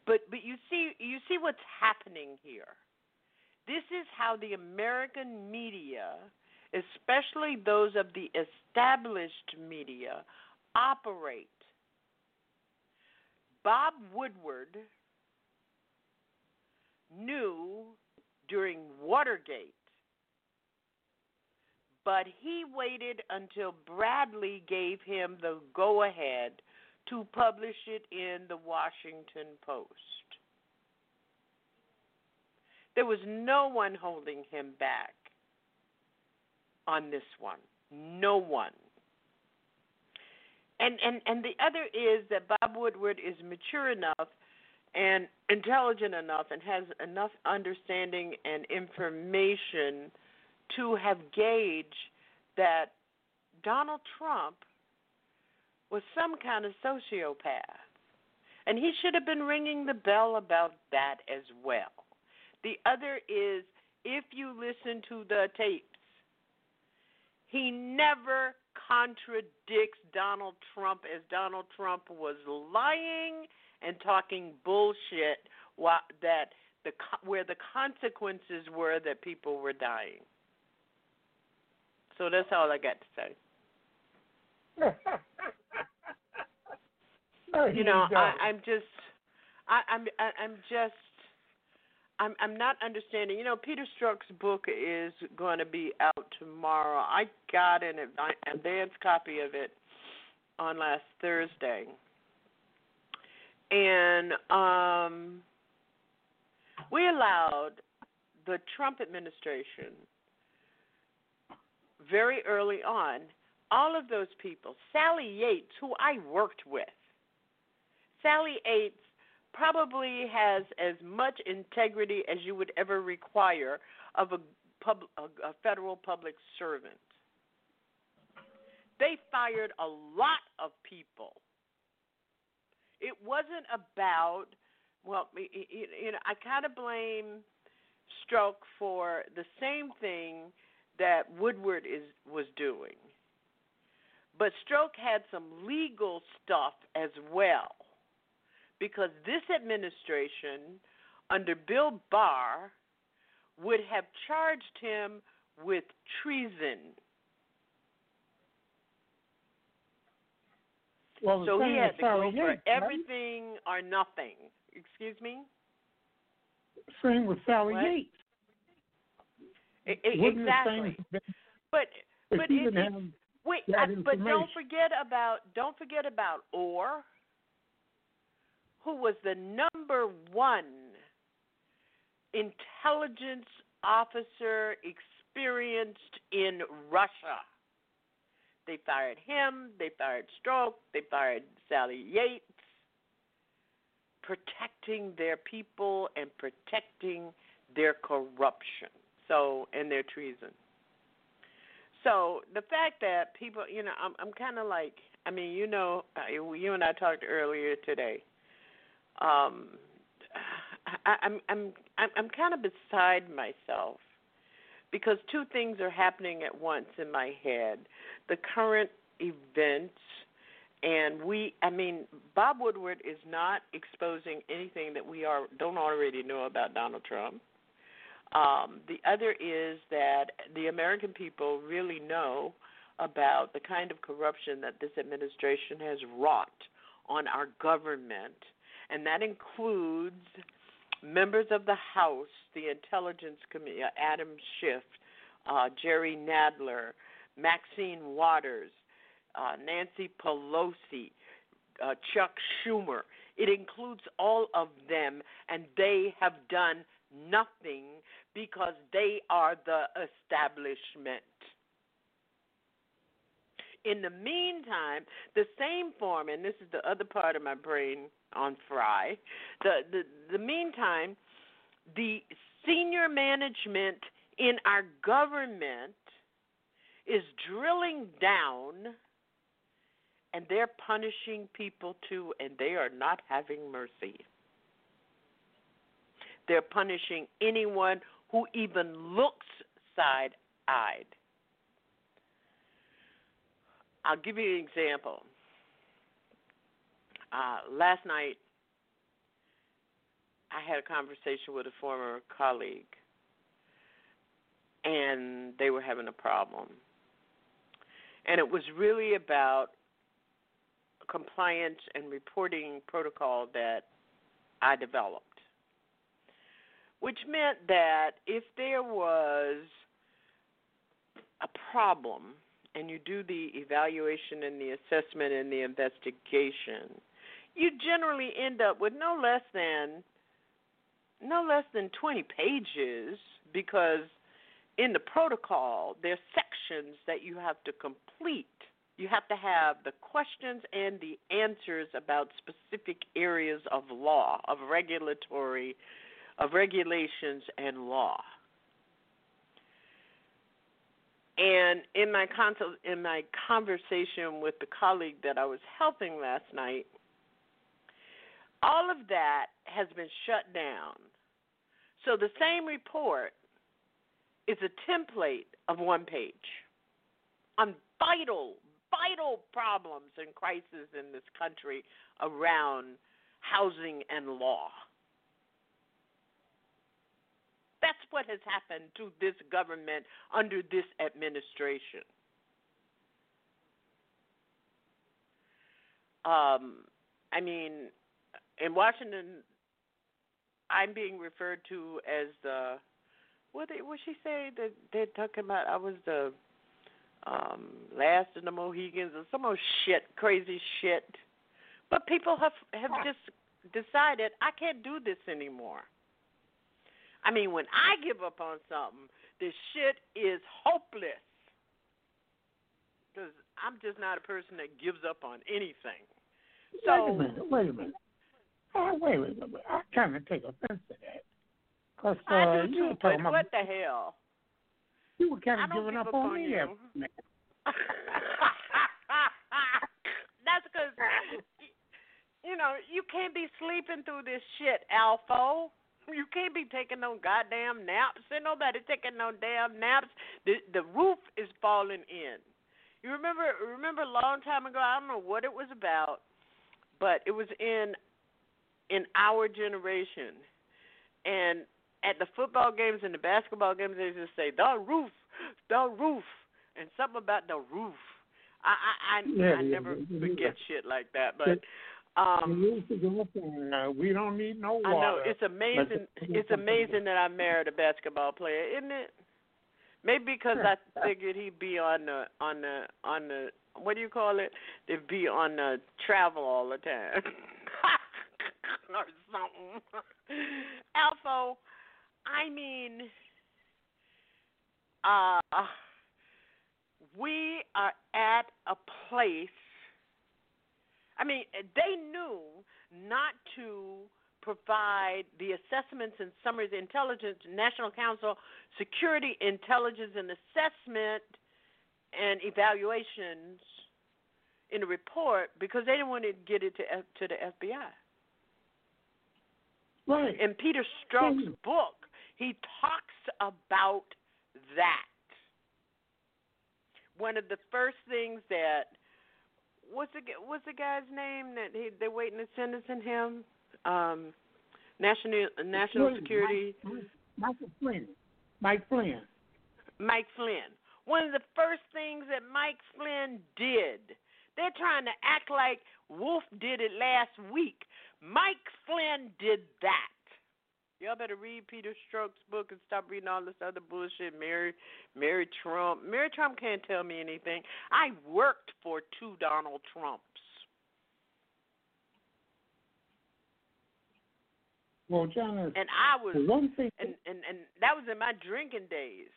[SPEAKER 11] but but you see you see what's happening here. This is how the American media, especially those of the established media, operate. Bob Woodward knew during Watergate, but he waited until Bradlee gave him the go ahead to publish it in the Washington Post. There was no one holding him back on this one. No one. And and and the other is that Bob Woodward is mature enough and intelligent enough and has enough understanding and information to have gauged that Donald Trump was some kind of sociopath. And he should have been ringing the bell about that as well. The other is if you listen to the tapes, he never contradicts Donald Trump as Donald Trump was lying and talking bullshit while, that the where the consequences were that people were dying. So that's all I got to say.
[SPEAKER 4] There
[SPEAKER 11] you know. I, I'm just, I, I'm, I, I'm just, I'm, I'm not understanding. You know, Peter Strzok's book is going to be out tomorrow. I got an advance copy of it on last Thursday, and um, we allowed the Trump administration very early on. All of those people, Sally Yates, who I worked with, Sally Yates probably has as much integrity as you would ever require of a, pub, a, a federal public servant. They fired a lot of people it wasn't about. Well, you know, I kind of blame Strzok for the same thing that Woodward is was doing. But Strzok had some legal stuff as well. Because this administration under Bill Barr would have charged him with treason.
[SPEAKER 4] Well,
[SPEAKER 11] so he had to go for
[SPEAKER 4] Yates,
[SPEAKER 11] everything right? or nothing. Excuse me?
[SPEAKER 4] Same with Sally
[SPEAKER 11] what?
[SPEAKER 4] Yates.
[SPEAKER 11] I, I, exactly. But but it, it, wait, I, but don't forget about don't forget about Ohr, who was the number one intelligence officer experienced in Russia. They fired him, they fired Strzok, they fired Sally Yates, protecting their people and protecting their corruption. So, and their treason. So the fact that people, you know, I'm I'm kind of like, I mean, you know, uh, you and I talked earlier today. Um, I, I'm I'm I'm kind of beside myself because two things are happening at once in my head: the current events, and we. I mean, Bob Woodward is not exposing anything that we are don't already know about Donald Trump. Um, the other is that the American people really know about the kind of corruption that this administration has wrought on our government, and that includes members of the House, the Intelligence Committee, uh, Adam Schiff, uh, Jerry Nadler, Maxine Waters, uh, Nancy Pelosi, uh, Chuck Schumer. It includes all of them, and they have done nothing because they are the establishment. In the meantime, the same form, and this is the other part of my brain on fry. The the the meantime, the senior management in our government is drilling down and they're punishing people too and they are not having mercy. They're punishing anyone who even looks side eyed. I'll give you an example. Uh, last night, I had a conversation with a former colleague, and they were having a problem. And it was really about compliance and reporting protocol that I developed which meant that if there was a problem and you do the evaluation and the assessment and the investigation, you generally end up with no less than no less than 20 pages because in the protocol there's sections that you have to complete. You have to have the questions and the answers about specific areas of law, of regulatory of regulations and law. And in my consult, in my conversation with the colleague that I was helping last night, all of that has been shut down. So the same report is a template of one page on vital, vital problems and crises in this country around housing and law. That's what has happened to this government under this administration. Um, I mean, in Washington, I'm being referred to as the what did what she say that they're talking about? I was the um last of the Mohegans or some old shit, crazy shit. But people have have just decided I can't do this anymore. I mean, when I give up on something, this shit is hopeless. Because I'm just not a person that gives up on anything. So,
[SPEAKER 4] wait a minute, wait a minute. Uh, wait, wait, wait. I kind of take offense to that. Cause, uh,
[SPEAKER 11] I do
[SPEAKER 4] you
[SPEAKER 11] too,
[SPEAKER 4] were
[SPEAKER 11] but
[SPEAKER 4] talking about,
[SPEAKER 11] what the hell?
[SPEAKER 4] You were kind of giving up
[SPEAKER 11] up
[SPEAKER 4] on
[SPEAKER 11] on
[SPEAKER 4] me
[SPEAKER 11] you. That's because you know, you can't be sleeping through this shit, ALFO. You can't be taking no goddamn naps. Ain't nobody taking no damn naps. The the roof is falling in. You remember remember a long time ago, I don't know what it was about, but it was in in our generation. And at the football games and the basketball games they just say, The roof, the roof and something about the roof. I I I,
[SPEAKER 4] Yeah,
[SPEAKER 11] I never
[SPEAKER 4] yeah, yeah.
[SPEAKER 11] shit like that. But um
[SPEAKER 4] the roof is open. Uh, we don't need no water.
[SPEAKER 11] I know it's amazing. It's amazing that I married a basketball player, isn't it? Maybe because I figured he'd be on the on the on the what do you call it? They'd be on the travel all the time or something. ALFO, I mean, uh, we are at a place. I mean, they knew not to provide the assessments and summaries, intelligence, National Council, security, intelligence, and assessment and evaluations in the report because they didn't want to get it to F- to the FBI.
[SPEAKER 4] Right.
[SPEAKER 11] In Peter Strzok's hmm. book, he talks about that. One of the first things that what's the what's the guy's name that he, they're waiting to sentencing him? Um, national national
[SPEAKER 4] Flynn,
[SPEAKER 11] security.
[SPEAKER 4] Mike, Michael Flynn. Mike Flynn.
[SPEAKER 11] Mike Flynn. One of the first things that Mike Flynn did, they're trying to act like Wolf did it last week. Mike Flynn did that. Y'all better read Peter Strzok's book and stop reading all this other bullshit. Mary, Mary Trump. Mary Trump can't tell me anything. I worked for two Donald Trumps.
[SPEAKER 4] Well, Janice,
[SPEAKER 11] And I was
[SPEAKER 4] the one thing
[SPEAKER 11] and, and and that was in my drinking days.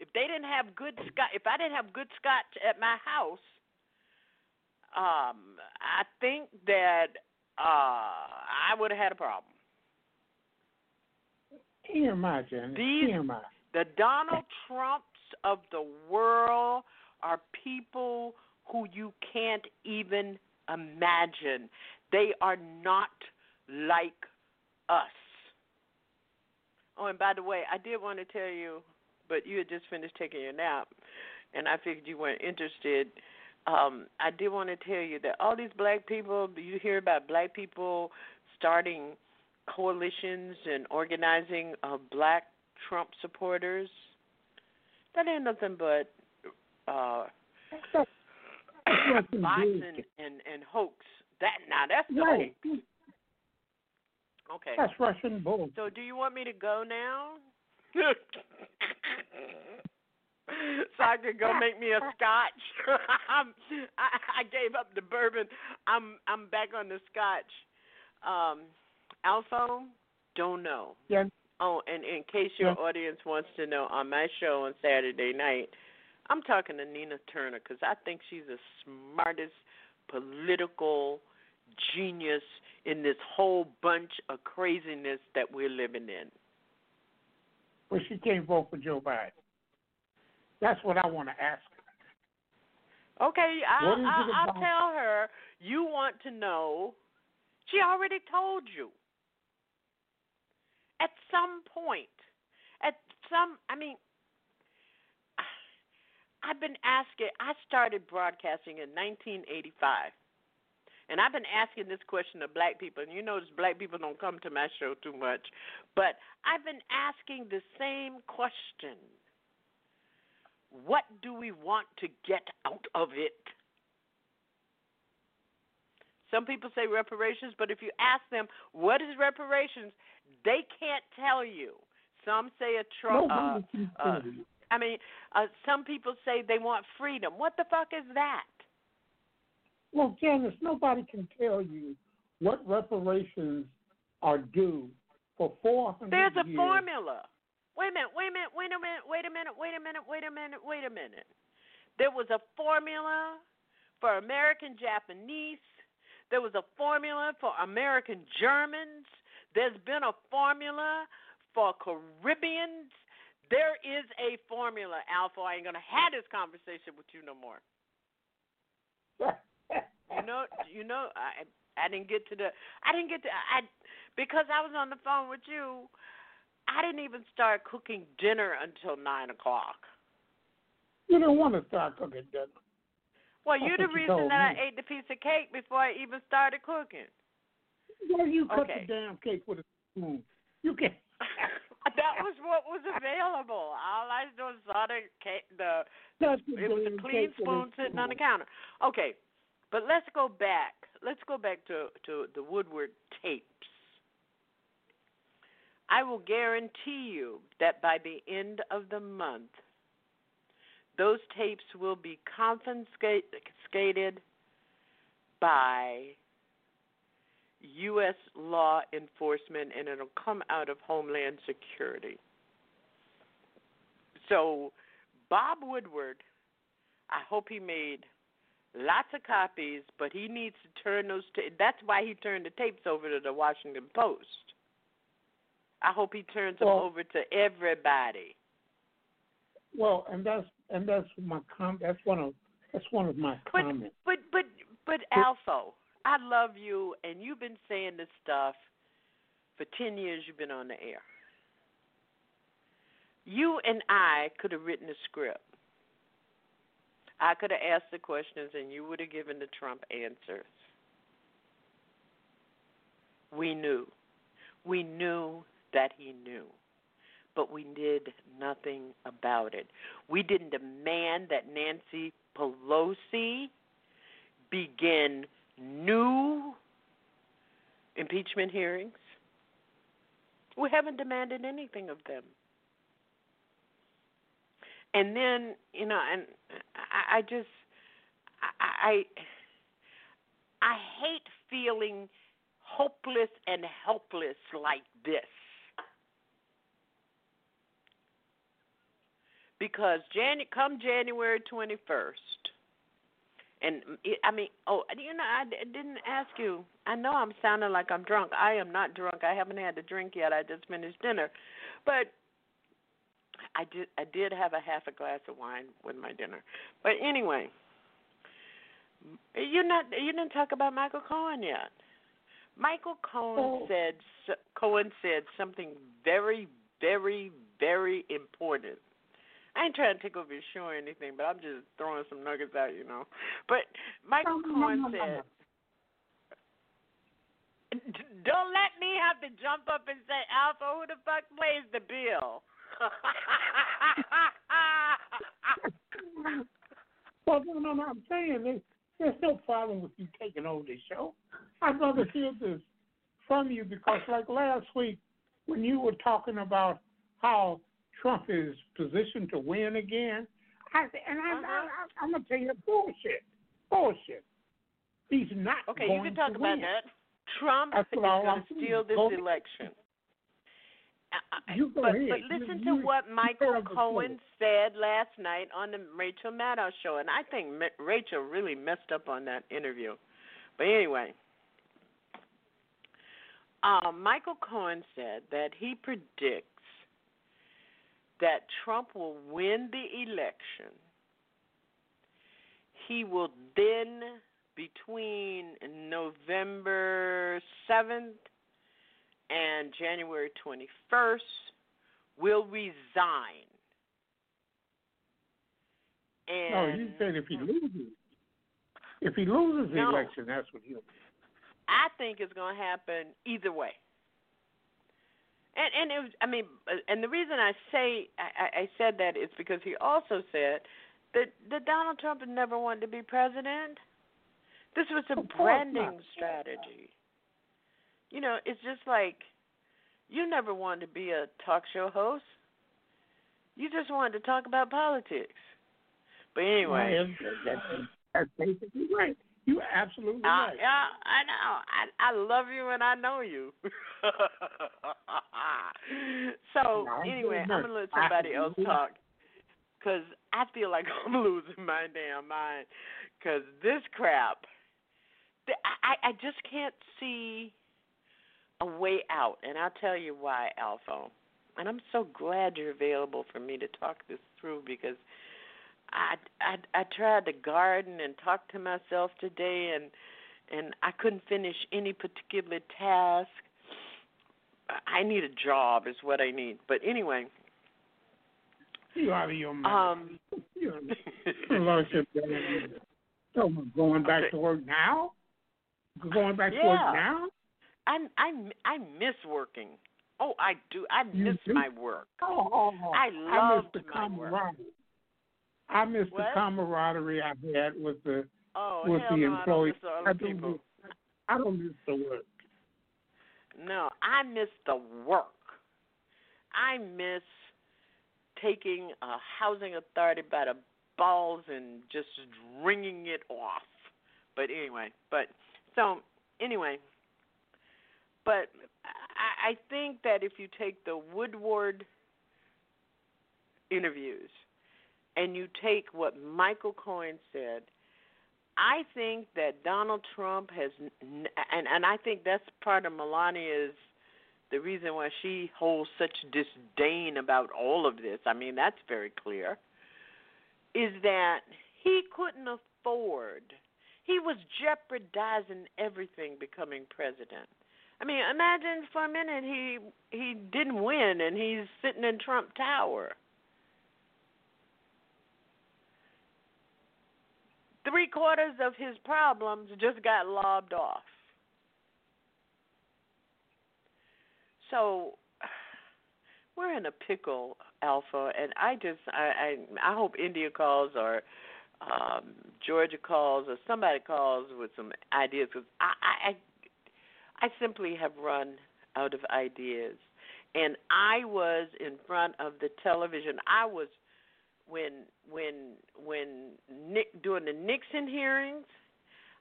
[SPEAKER 11] If they didn't have good scotch, if I didn't have good scotch at my house, um, I think that uh, I would have had a problem.
[SPEAKER 4] TMI, Janice.
[SPEAKER 11] These-
[SPEAKER 4] TMI.
[SPEAKER 11] The Donald Trumps of the world are people who you can't even imagine. They are not like us. Oh, and by the way, I did want to tell you, but you had just finished taking your nap, and I figured you weren't interested. Um, I did want to tell you that all these black people, you hear about black people starting coalitions and organizing uh, black Trump supporters. That ain't nothing but uh,
[SPEAKER 4] bullshit.
[SPEAKER 11] and, and, and hoax. That now that's the
[SPEAKER 4] Right.
[SPEAKER 11] hoax. Okay.
[SPEAKER 4] That's Russian bull.
[SPEAKER 11] So do you want me to go now? so I could go make me a scotch. I, I gave up the bourbon. I'm I'm back on the scotch. Um, ALFO, don't know.
[SPEAKER 4] Yeah.
[SPEAKER 11] Oh, and in case your
[SPEAKER 4] Yeah.
[SPEAKER 11] audience wants to know, on my show on Saturday night, I'm talking to Nina Turner because I think she's the smartest political genius in this whole bunch of craziness that we're living in.
[SPEAKER 4] Well, she can't vote for Joe Biden. That's what I want to ask her.
[SPEAKER 11] Okay, I'll,
[SPEAKER 4] What is it
[SPEAKER 11] I'll, I'll tell her you want to know. She already told you. At some point, at some, I mean, I've been asking. I started broadcasting in 1985, and I've been asking this question to black people. And you notice black people don't come to my show too much, but I've been asking the same question. What do we want to get out of it? Some people say reparations, but if you ask them what is reparations, they can't tell you. Some say a tro- uh,
[SPEAKER 4] Nobody can
[SPEAKER 11] uh,
[SPEAKER 4] tell you.
[SPEAKER 11] I mean, uh, some people say they want freedom. What the fuck is that?
[SPEAKER 4] Well, Janice, nobody can tell you what reparations are due for 400
[SPEAKER 11] There's a
[SPEAKER 4] years.
[SPEAKER 11] formula. Wait a minute, wait a minute, wait a minute, wait a minute, wait a minute, wait a minute, wait a minute. There was a formula for American Japanese. There was a formula for American Germans. There's been a formula for Caribbeans. There is a formula, ALFO. I ain't gonna have this conversation with you no more. You know, you know, I, I didn't get to the. I didn't get to. I because I was on the phone with you. I didn't even start cooking dinner until nine o'clock.
[SPEAKER 4] You didn't want to start cooking dinner.
[SPEAKER 11] Well,
[SPEAKER 4] That's
[SPEAKER 11] you're the reason that
[SPEAKER 4] me.
[SPEAKER 11] I ate the piece of cake before I even started cooking.
[SPEAKER 4] Well, you cut
[SPEAKER 11] Okay.
[SPEAKER 4] the damn cake with a spoon. You can.
[SPEAKER 11] that was what was available. All I was saw the cake, the
[SPEAKER 4] That's
[SPEAKER 11] it was a clean
[SPEAKER 4] cake
[SPEAKER 11] spoon sitting on the counter. Okay, but let's go back. Let's go back to to the Woodward tapes. I will guarantee you that by the end of the month, those tapes will be confiscated by U.S. law enforcement and it'll come out of Homeland Security. So, Bob Woodward, I hope he made lots of copies, but he needs to turn those. Ta- that's why he turned the tapes over to the Washington Post. I hope he turns them over to everybody.
[SPEAKER 4] Well, and that's and that's my com. That's one of that's one of my
[SPEAKER 11] But
[SPEAKER 4] comments.
[SPEAKER 11] but but but ALFO, I love you, and you've been saying this stuff for ten years. You've been on the air. You and I could have written a script. I could have asked the questions, and you would have given the Trump answers. We knew. We knew that he knew. But we did nothing about it. We didn't demand that Nancy Pelosi begin new impeachment hearings. We haven't demanded anything of them. And then, you know, and I, just, I, I, I hate feeling hopeless and helpless like this. Because Jan- come January 21st, and I mean, oh, you know, I d- didn't ask you. I know I'm sounding like I'm drunk. I am not drunk. I haven't had a drink yet. I just finished dinner, but I did. I did have a half a glass of wine with my dinner. But anyway, you're not. You didn't talk about Michael Cohen yet. Michael Cohen
[SPEAKER 4] Oh.
[SPEAKER 11] said. Cohen said something very, very, very important. I ain't trying to take over your show or anything, but I'm just throwing some nuggets out, you know. But Michael oh,
[SPEAKER 4] No, no,
[SPEAKER 11] Cohen
[SPEAKER 4] no, no,
[SPEAKER 11] said, "D- "Don't let me have to jump up and say, ALFO, who the fuck plays the bill?"
[SPEAKER 4] Well, no, no, no. I'm saying there's, there's no problem with you taking over the show. I'd rather hear this from you because, like last week, when you were talking about how Trump is positioned to win again, I and I,
[SPEAKER 11] Uh-huh.
[SPEAKER 4] I, I, I'm gonna tell you bullshit, bullshit. He's not
[SPEAKER 11] okay,
[SPEAKER 4] going
[SPEAKER 11] you can talk about
[SPEAKER 4] win.
[SPEAKER 11] that. Trump
[SPEAKER 4] That's
[SPEAKER 11] is going
[SPEAKER 4] want
[SPEAKER 11] to
[SPEAKER 4] to
[SPEAKER 11] steal this
[SPEAKER 4] Go
[SPEAKER 11] election. I- I-
[SPEAKER 4] You go
[SPEAKER 11] but,
[SPEAKER 4] ahead.
[SPEAKER 11] but listen
[SPEAKER 4] you-
[SPEAKER 11] to what Michael Cohen said last night on the Rachel Maddow show, and I think Rachel really messed up on that interview. But anyway, um, Michael Cohen said that he predicts that Trump will win the election. He will then, between November 7th and January 21st, will resign.
[SPEAKER 4] No,
[SPEAKER 11] And
[SPEAKER 4] you said if he loses, if he loses the
[SPEAKER 11] No.
[SPEAKER 4] election, that's what he'll.
[SPEAKER 11] I think it's going to happen either way. And and it was, I mean, uh, and the reason I say I, I- I said that is because he also said that that Donald Trump had never wanted to be president. This was a branding strategy. You know, it's just like you never wanted to be a talk show host. You just wanted to talk about politics. But anyway,
[SPEAKER 4] that's, that's basically right. You're absolutely
[SPEAKER 11] Uh,
[SPEAKER 4] right.
[SPEAKER 11] yeah, I know. I I love you and I know you. so anyway, I'm gonna let somebody else talk because I feel like I'm losing my damn mind because this crap. I I just can't see a way out, and I'll tell you why, ALFO. And I'm so glad you're available for me to talk this through because I I I tried to garden and talk to myself today and and I couldn't finish any particular task. I need a job, is what I need. But anyway.
[SPEAKER 4] You out of your
[SPEAKER 11] mind.
[SPEAKER 4] Um, you so going back
[SPEAKER 11] okay.
[SPEAKER 4] to work now? Going back
[SPEAKER 11] yeah.
[SPEAKER 4] to work now?
[SPEAKER 11] I I I miss working. Oh, I do. I miss my work.
[SPEAKER 4] Oh, oh, oh.
[SPEAKER 11] I
[SPEAKER 4] I miss the
[SPEAKER 11] my work.
[SPEAKER 4] I miss
[SPEAKER 11] What?
[SPEAKER 4] the camaraderie I had with the
[SPEAKER 11] Oh,
[SPEAKER 4] with the
[SPEAKER 11] no,
[SPEAKER 4] employees.
[SPEAKER 11] I don't miss the other
[SPEAKER 4] don't miss, I don't miss the work.
[SPEAKER 11] No, I miss the work. I miss taking a housing authority by the balls and just wringing it off. But anyway, but so anyway, but I, I think that if you take the Woodward interviews and you take what Michael Cohen said, I think that Donald Trump has, and and I think that's part of Melania's the reason why she holds such disdain about all of this. I mean, that's very clear. Is that he couldn't afford. He was jeopardizing everything becoming president. I mean, imagine for a minute he he didn't win and he's sitting in Trump Tower. Three quarters of his problems just got lobbed off. So we're in a pickle, ALFO, and I just I I, I hope India calls or um, Georgia calls or somebody calls with some ideas because I, I I simply have run out of ideas, and I was in front of the television. I was when when when Nick during the Nixon hearings.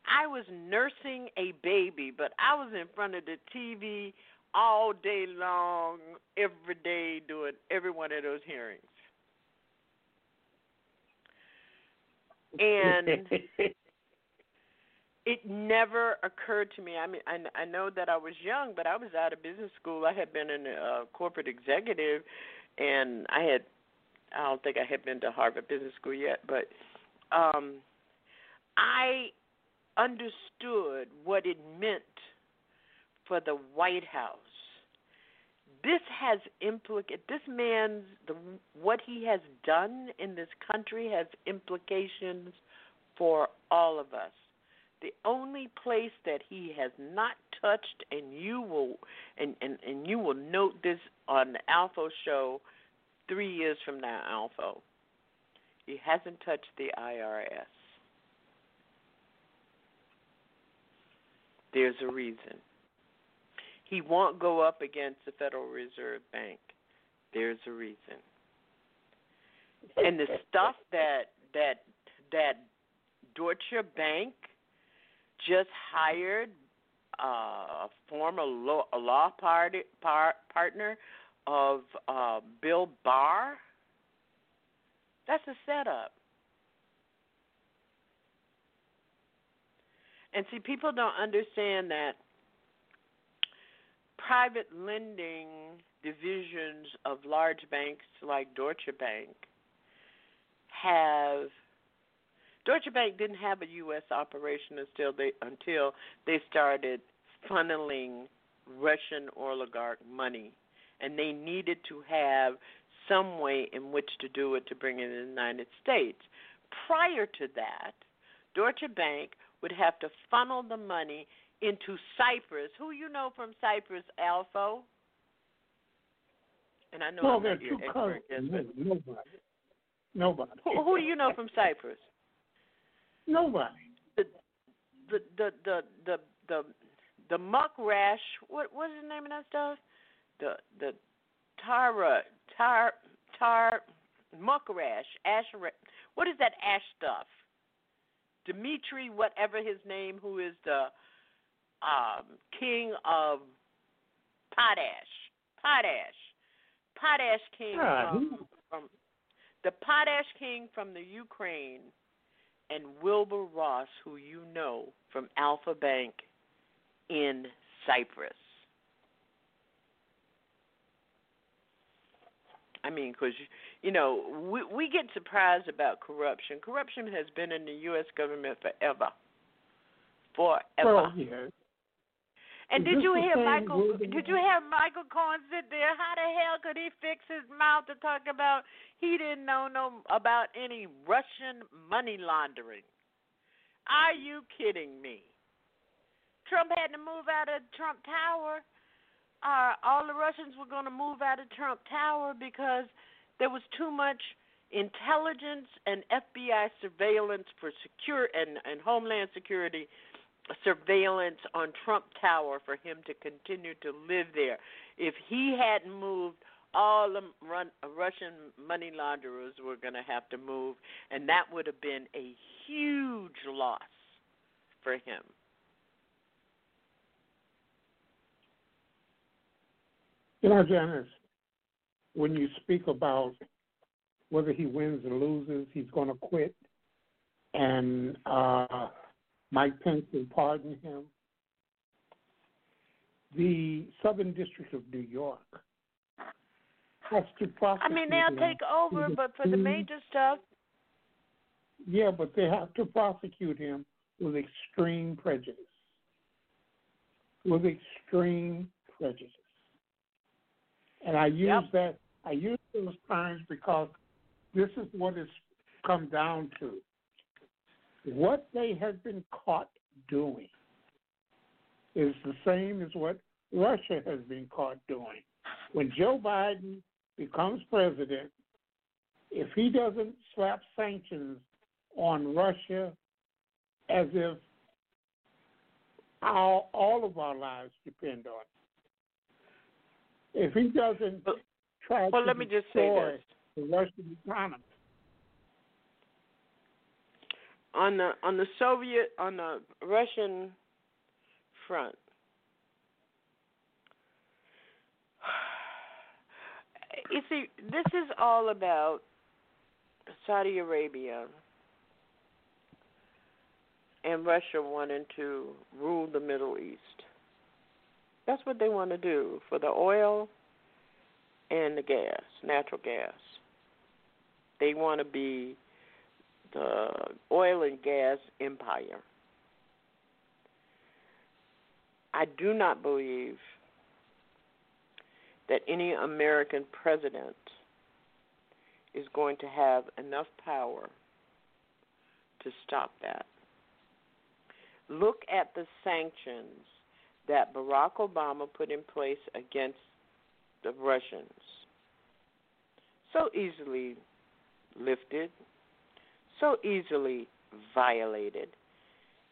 [SPEAKER 11] I was nursing a baby, but I was in front of the TV all day long, every day, doing every one of those hearings. And it never occurred to me. I mean, I, I know that I was young, but I was out of business school. I had been in a corporate executive, and I had. I don't think I had been to Harvard Business School yet, but um, I understood what it meant for the White House. This has implica- this man's the what he has done in this country has implications for all of us. The only place that he has not touched and you will and, and, and you will note this on the ALFO show three years from now, ALFO. He hasn't touched the IRS. There's a reason. He won't go up against the Federal Reserve Bank. There's a reason. And the stuff that that that Deutsche Bank just hired uh, a former law, a law party, par, partner of uh, Bill Barr. That's a setup. And see, people don't understand that private lending divisions of large banks like Deutsche Bank have Deutsche Bank didn't have a US operation until they until they started funneling Russian oligarch money and they needed to have some way in which to do it to bring it in the United States. Prior to that, Deutsche Bank would have to funnel the money into Cyprus. Who you know from Cyprus, ALFO? And I know
[SPEAKER 4] well,
[SPEAKER 11] I'm
[SPEAKER 4] there
[SPEAKER 11] not
[SPEAKER 4] are
[SPEAKER 11] your expert, yes,
[SPEAKER 4] Nobody. Nobody.
[SPEAKER 11] who, who do you know from Cyprus?
[SPEAKER 4] Nobody.
[SPEAKER 11] The the the the the the, the muck rash. What what is the name of that stuff? The the tara tar tar muck rash ash. What is that ash stuff? Dimitri, whatever his name, who is the um, king of potash, potash, potash king
[SPEAKER 4] Ah,
[SPEAKER 11] from, from the potash king from the Ukraine, and Wilbur Ross, who you know from Alpha Bank in Cyprus. I mean, because you know we we get surprised about corruption. Corruption has been in the U.S. government forever, forever.
[SPEAKER 4] Yes.
[SPEAKER 11] And
[SPEAKER 4] Is
[SPEAKER 11] did you hear Michael? Did you hear Michael Cohen sit there? How the hell could he fix his mouth to talk about he didn't know no about any Russian money laundering? Are you kidding me? Trump had to move out of Trump Tower. Uh, all the Russians were going to move out of Trump Tower because there was too much intelligence and FBI surveillance for secure and, and Homeland Security surveillance on Trump Tower for him to continue to live there. If he hadn't moved, all the run, Russian money launderers were going to have to move, and that would have been a huge loss for him.
[SPEAKER 4] You know, Janice, when you speak about whether he wins or loses, he's going to quit, and uh, Mike Pence will pardon him. The Southern District of New York has to prosecute
[SPEAKER 11] I mean, they'll
[SPEAKER 4] him.
[SPEAKER 11] take over, but for the major stuff,
[SPEAKER 4] Yeah, but they have to prosecute him with extreme prejudice. With extreme prejudice. And I use
[SPEAKER 11] Yep.
[SPEAKER 4] that I use those terms because this is what it's come down to. What they have been caught doing is the same as what Russia has been caught doing. When Joe Biden becomes president, if he doesn't slap sanctions on Russia as if all, all of our lives depend on it. If he doesn't try
[SPEAKER 11] well,
[SPEAKER 4] to
[SPEAKER 11] let me just say this.
[SPEAKER 4] the Russian economy,
[SPEAKER 11] on the on the Soviet on the Russian front. You see, this is all about Saudi Arabia and Russia wanting to rule the Middle East. That's what they want to do for the oil and the gas, natural gas. They want to be the oil and gas empire. I do not believe that any American president is going to have enough power to stop that. Look at the sanctions that Barack Obama put in place against the Russians. So easily lifted, so easily violated,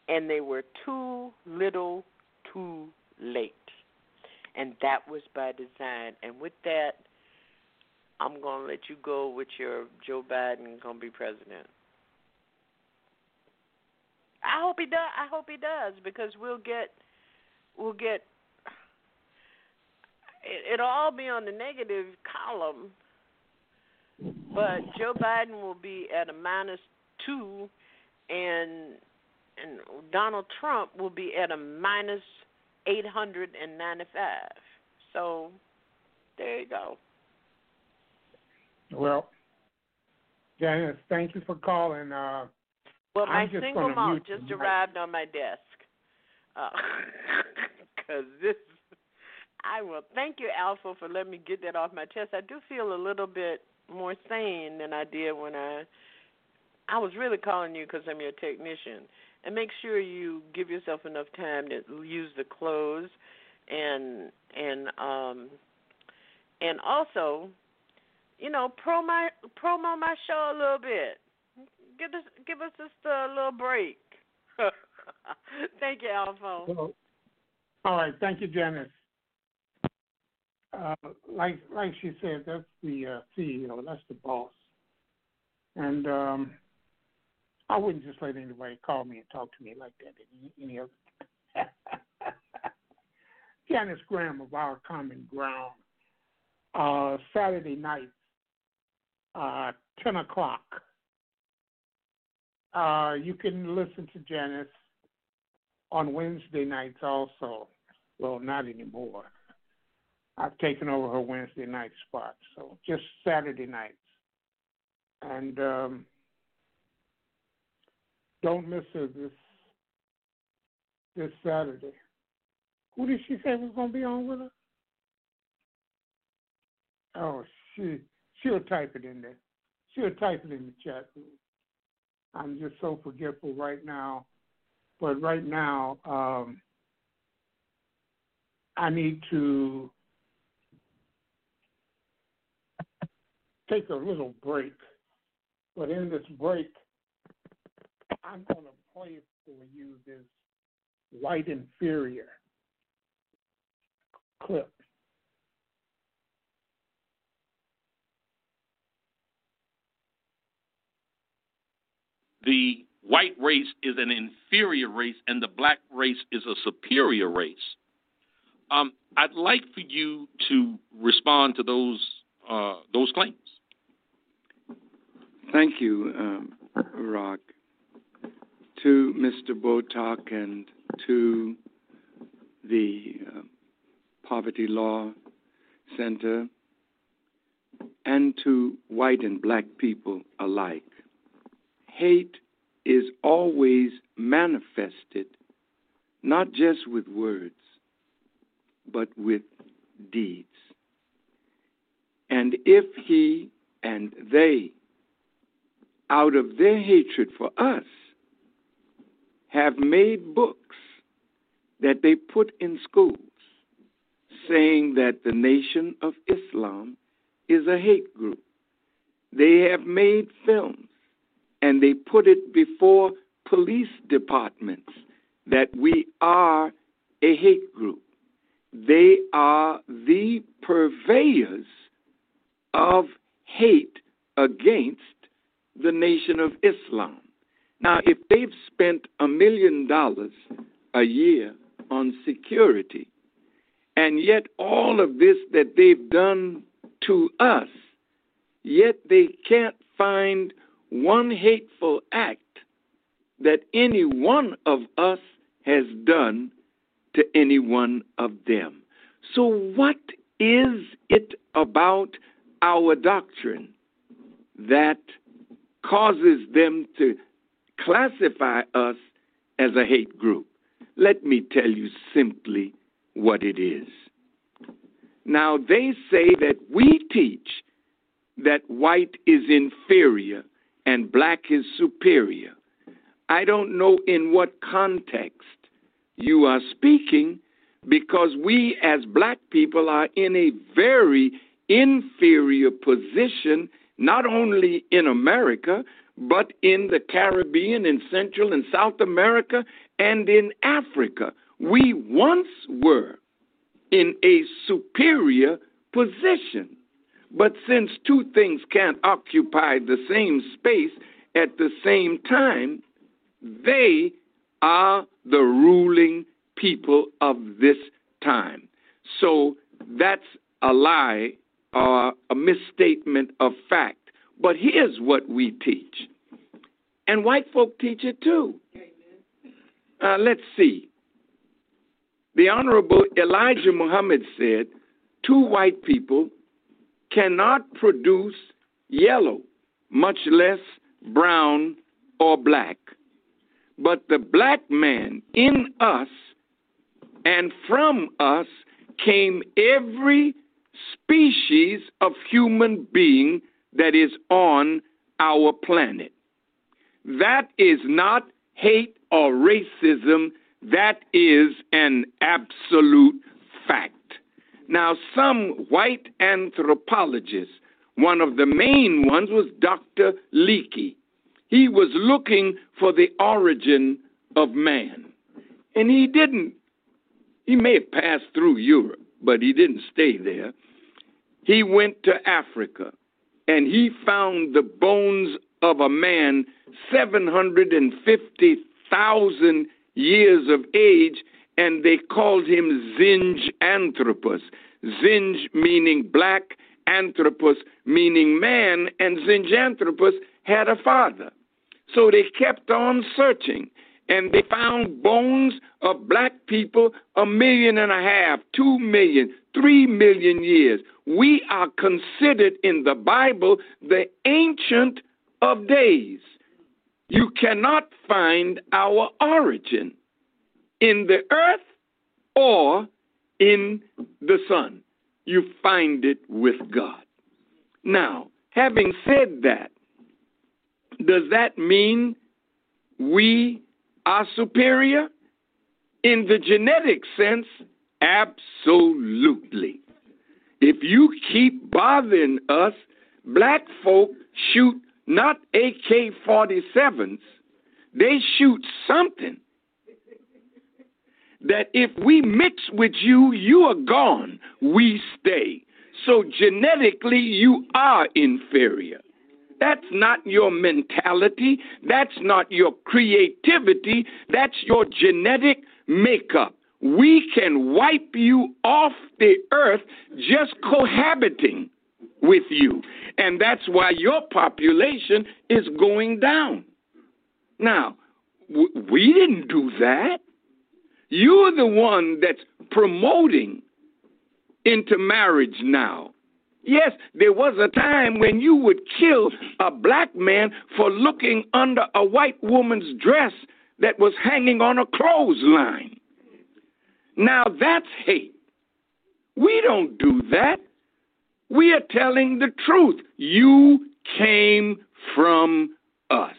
[SPEAKER 11] and they were too little, too late. And that was by design. And with that, I'm going to let you go with your Joe Biden going to be president. I hope he does. I hope he does because we'll get, we'll get. It, it'll all be on the negative column, but Joe Biden will be at a minus two, and and Donald Trump will be at a minus eight hundred and ninety-five. So there you go.
[SPEAKER 4] well, Janice, thank you for calling. Uh,
[SPEAKER 11] Well, my single malt just arrived on my desk. Because this, I will thank you, ALFO, for letting me get that off my chest. I do feel a little bit more sane than I did when I. I was really calling you because I'm your technician, and make sure you give yourself enough time to use the clothes, and and um, and also, you know, promo promo my show a little bit give us give us just a little break. Thank you.
[SPEAKER 4] Well, all right, thank you, Janice. Uh, like like she said, that's the uh, CEO, that's the boss, and um, I wouldn't just let anybody call me and talk to me like that any, any other. Janice Graham of Our Common Ground, uh, Saturday night, uh, ten o'clock. Uh, you can listen to Janice on Wednesday nights also. Well, not anymore. I've taken over her Wednesday night spot, so just Saturday nights. And um, don't miss her this this Saturday. Who did she say was going to be on with her? Oh, she she'll type it in there. She'll type it in the chat room. I'm just so forgetful right now. But right now, um, I need to take a little break. But in this break, I'm going to play for you this white inferior clip.
[SPEAKER 12] The white race is an inferior race and the black race is a superior race. Um, I'd like for you to respond to those uh, those claims.
[SPEAKER 13] Thank you, um, Rock. To Mr. Potok and to the uh, Poverty Law Center and to white and black people alike. Hate is always manifested not just with words, but with deeds. And if he and they, out of their hatred for us, have made books that they put in schools saying that the Nation of Islam is a hate group. They have made films and they put it before police departments that we are a hate group. They are the purveyors of hate against the Nation of Islam. Now, if they've spent a million dollars a year on security, and yet all of this that they've done to us, yet they can't find one hateful act that any one of us has done to any one of them. So, what is it about our doctrine that causes them to classify us as a hate group? Let me tell you simply what it is. Now, they say that we teach that white is inferior and black is superior. I don't know in what context you are speaking because we as black people are in a very inferior position, not only in America, but in the Caribbean, in Central and South America, and in Africa. We once were in a superior position. But since two things can't occupy the same space at the same time, they are the ruling people of this time. So that's a lie or a misstatement of fact. But here's what we teach. And white folk teach it too. Uh, let's see. The Honorable Elijah Muhammad said two white people cannot produce yellow, much less brown or black. But the black man in us and from us came every species of human being that is on our planet. That is not hate or racism, that is an absolute fact. Now, some white anthropologists, one of the main ones was Dr. Leakey. He was looking for the origin of man. And he didn't, he may have passed through Europe, but he didn't stay there. He went to Africa and he found the bones of a man 750,000 years of age and they called him Zinj Zinjanthropus. Zinj meaning black, Anthropus meaning man, and Zinj Zinjanthropus had a father. So they kept on searching and they found bones of black people a million and a half, two million, three million years. We are considered in the Bible the ancient of days. You cannot find our origin. In the earth or in the sun. You find it with God. Now, having said that, does that mean we are superior? In the genetic sense, absolutely. If you keep bothering us, black folk shoot not AK 47s, they shoot something that if we mix with you, you are gone, we stay. So genetically, you are inferior. That's not your mentality. That's not your creativity. That's your genetic makeup. We can wipe you off the earth just cohabiting with you. And that's why your population is going down. Now, we didn't do that. You're the one that's promoting into marriage now. Yes, there was a time when you would kill a black man for looking under a white woman's dress that was hanging on a clothesline. Now that's hate. We don't do that. We are telling the truth. You came from us.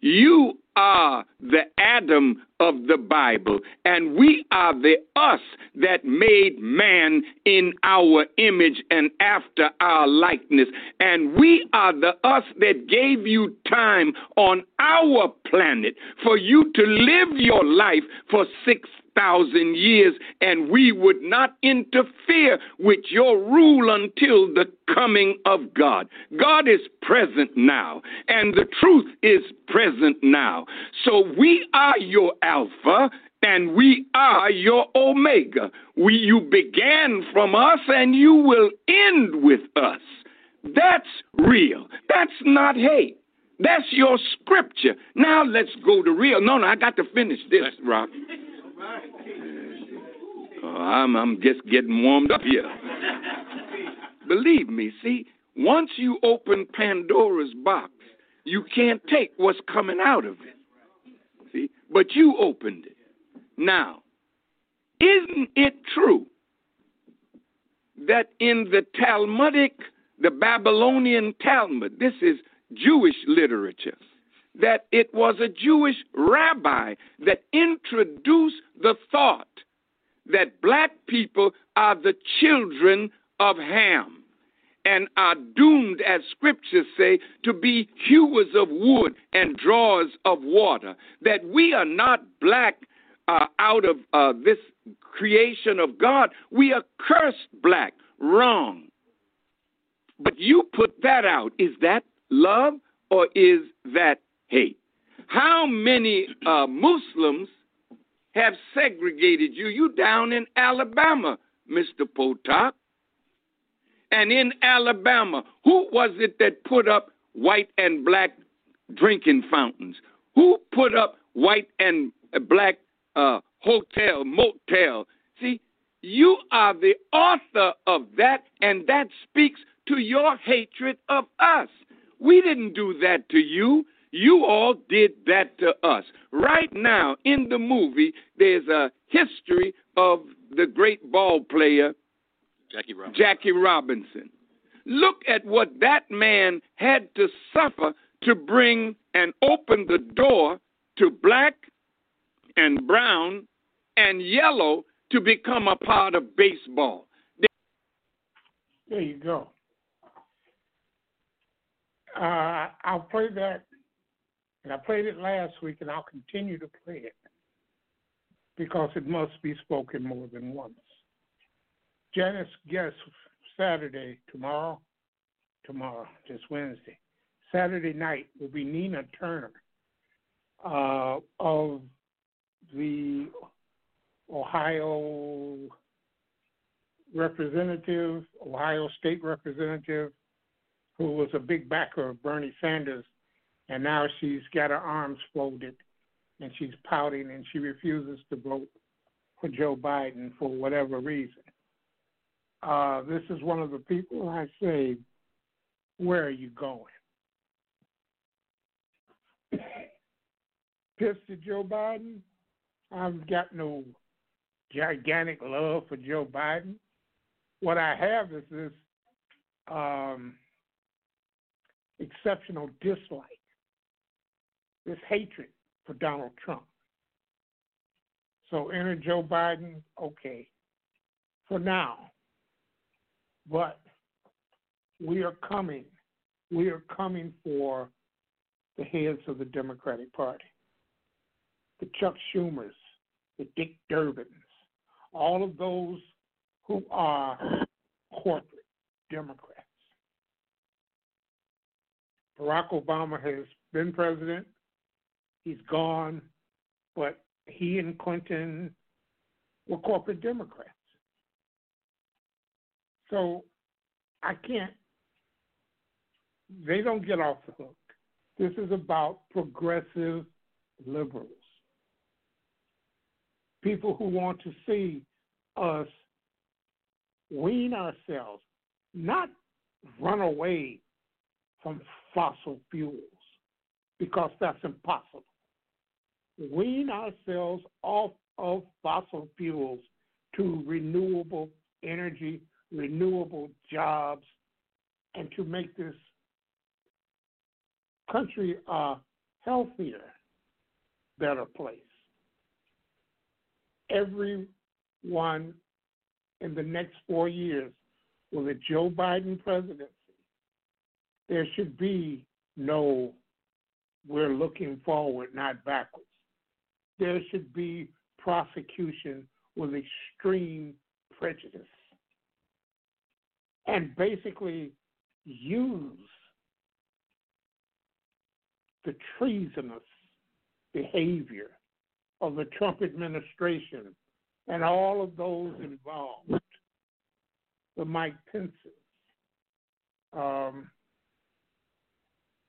[SPEAKER 13] You are the Adam of the Bible, and we are the us that made man in our image and after our likeness. And we are the us that gave you time on our planet for you to live your life for six thousand years, and we would not interfere with your rule until the coming of God. God is present now, and the truth is present now. So we are your Alpha. And we are your Omega. We, you began from us and you will end with us. That's real. That's not hate. That's your scripture. Now let's go to real. No, no, I got to finish this, Rock. Oh, I'm, I'm just getting warmed up here. Believe me, see, once you open Pandora's box, you can't take what's coming out of it. See, but you opened it. Now, isn't it true that in the Talmudic, the Babylonian Talmud, this is Jewish literature, that it was a Jewish rabbi that introduced the thought that black people are the children of Ham and are doomed, as scriptures say, to be hewers of wood and drawers of water. That we are not black uh, out of uh, this creation of God. We are cursed black. Wrong. But you put that out. Is that love or is that hate? How many uh, Muslims have segregated you? You down in Alabama, Mr. Potok. And in Alabama, who was it that put up white and black drinking fountains? Who put up white and black uh, hotel, motel? See, you are the author of that, and that speaks to your hatred of us. We didn't do that to you. You all did that to us. Right now, in the movie, there's a history of the great ball player,
[SPEAKER 12] Jackie Robinson.
[SPEAKER 13] Jackie Robinson. Look at what that man had to suffer to bring and open the door to black and brown and yellow to become a part of baseball.
[SPEAKER 4] There you go. Uh, I'll play that, and I played it last week, and I'll continue to play it because it must be spoken more than once. Janice guest Saturday, tomorrow, tomorrow, just Wednesday. Saturday night will be Nina Turner uh, of the Ohio representative, Ohio state representative, who was a big backer of Bernie Sanders, and now she's got her arms folded and she's pouting and she refuses to vote for Joe Biden for whatever reason. Uh, this is one of the people I say, Where are you going? Pissed at Joe Biden? I've got no gigantic love for Joe Biden. What I have is this um, exceptional dislike, this hatred for Donald Trump. So enter Joe Biden, okay, for now. But we are coming. We are coming for the heads of the Democratic Party, the Chuck Schumers, the Dick Durbins, all of those who are corporate Democrats. Barack Obama has been president. He's gone, but he and Clinton were corporate Democrats. So I can't, they don't get off the hook. This is about progressive liberals. People who want to see us wean ourselves, not run away from fossil fuels, because that's impossible. Wean ourselves off of fossil fuels to renewable energy, renewable jobs, and to make this country a healthier, better place. Everyone in the next four years with a Joe Biden presidency, there should be no we're looking forward, not backwards. There should be prosecution with extreme prejudice and basically use the treasonous behavior of the Trump administration and all of those involved, the Mike Pence's, um,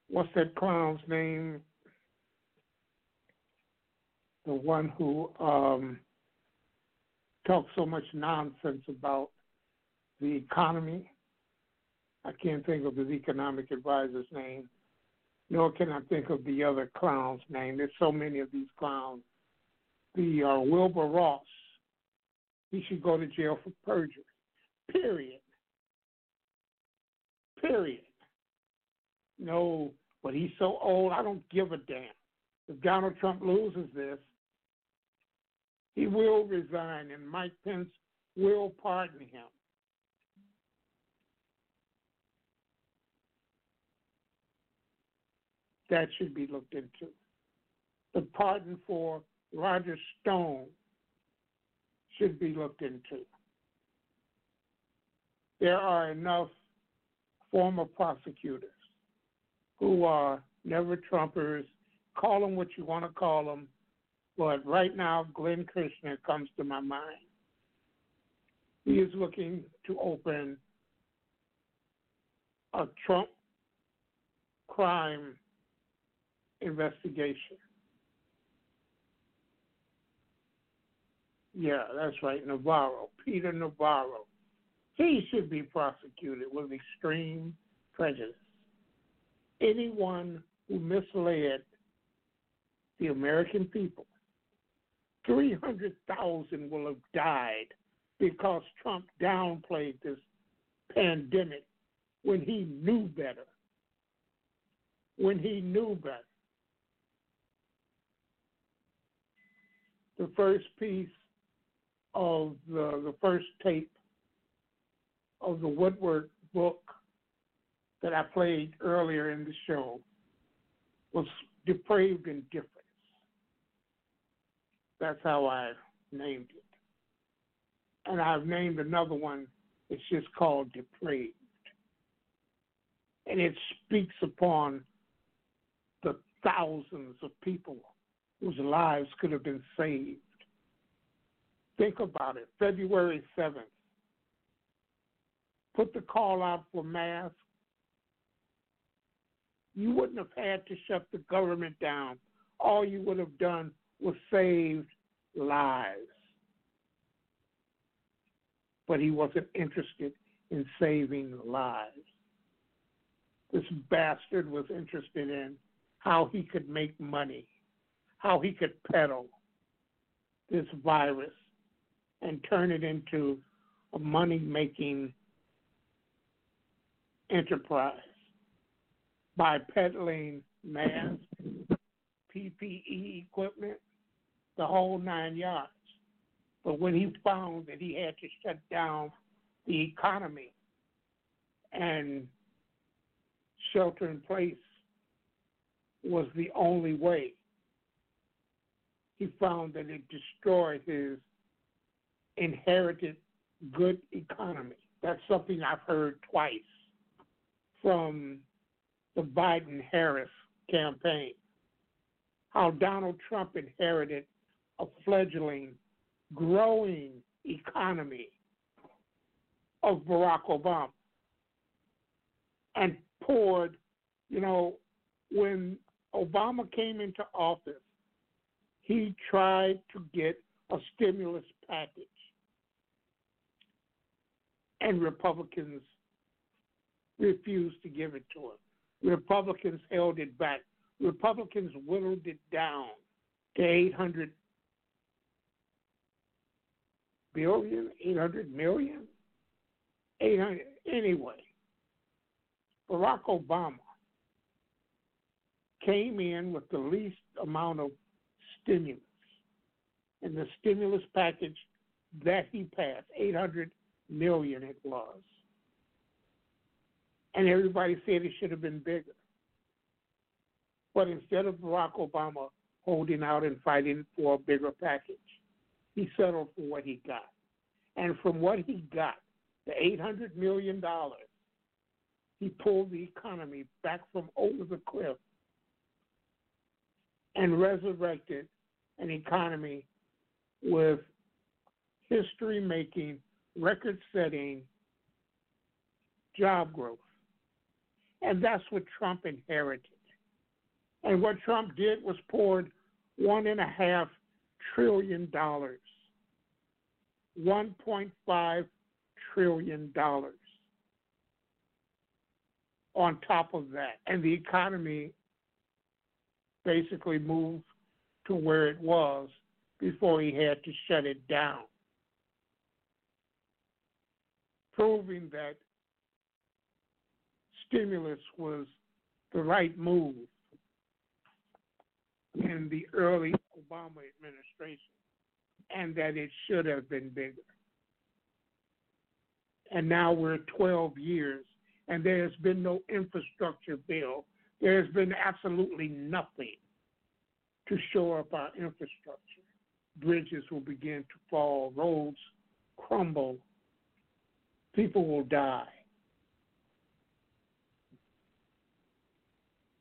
[SPEAKER 4] what's that clown's name? The one who um, talks so much nonsense about the economy. I can't think of his economic advisor's name, nor can I think of the other clown's name. There's so many of these clowns. The uh, Wilbur Ross, he should go to jail for perjury. Period. Period. No, but he's so old, I don't give a damn. If Donald Trump loses this, he will resign, and Mike Pence will pardon him. That should be looked into. The pardon for Roger Stone should be looked into. There are enough former prosecutors who are never Trumpers. Call them what you want to call them. But right now, Glenn Kirshner comes to my mind. He is looking to open a Trump crime investigation. Yeah, that's right, Navarro, Peter Navarro. He should be prosecuted with extreme prejudice. Anyone who misled the American people, 300,000 will have died because Trump downplayed this pandemic when he knew better. When he knew better. The first piece of the, the first tape of the Woodward book that I played earlier in the show was Depraved Indifference. That's how I named it. And I've named another one, it's just called Depraved. And it speaks upon the thousands of people whose lives could have been saved Think about it. February 7th. Put the call out for masks. You wouldn't have had to shut the government down. All you would have done was saved lives. But he wasn't interested in saving lives. This bastard was interested in how he could make money, how he could peddle, this virus and turn it into a money making enterprise by peddling masks, PPE equipment, the whole nine yards. But when he found that he had to shut down the economy and shelter in place was the only way, he found that it destroyed his inherited good economy. That's something I've heard twice from the Biden Harris campaign. How Donald Trump inherited a fledgling, growing economy of Barack Obama and poured, you know, when Obama came into office, he tried to get a stimulus package. And Republicans refused to give it to him. Republicans held it back. Republicans whittled it down to 800 billion, 800 million, 800 anyway. Barack Obama came in with the least amount of stimulus. And the stimulus package that he passed, 800 million it was. And everybody said it should have been bigger. But instead of Barack Obama holding out and fighting for a bigger package, he settled for what he got. And from what he got, the $800 million, he pulled the economy back from over the cliff and resurrected an economy with history making, record setting job growth. And that's what Trump inherited. And what Trump did was poured one and a half trillion dollars, $1.5 trillion on top of that. And the economy basically moved to where it was before he had to shut it down, proving that stimulus was the right move in the early Obama administration and that it should have been bigger. And now we're 12 years and there has been no infrastructure bill. There has been absolutely nothing to shore up our infrastructure. Bridges will begin to fall, roads crumble, people will die.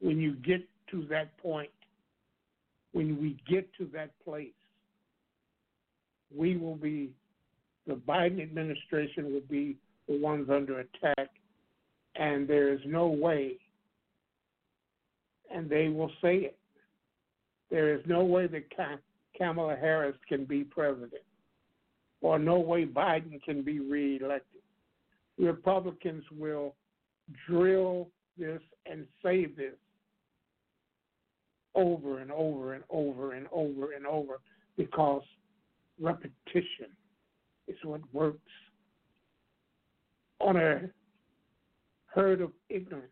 [SPEAKER 4] When you get to that point, when we get to that place, we will be, the Biden administration will be the ones under attack and there is no way, and they will say it, there is no way that Kamala Harris can be president, or no way Biden can be reelected. Republicans will drill this and say this over and over and over and over and over because repetition is what works on a herd of ignorance,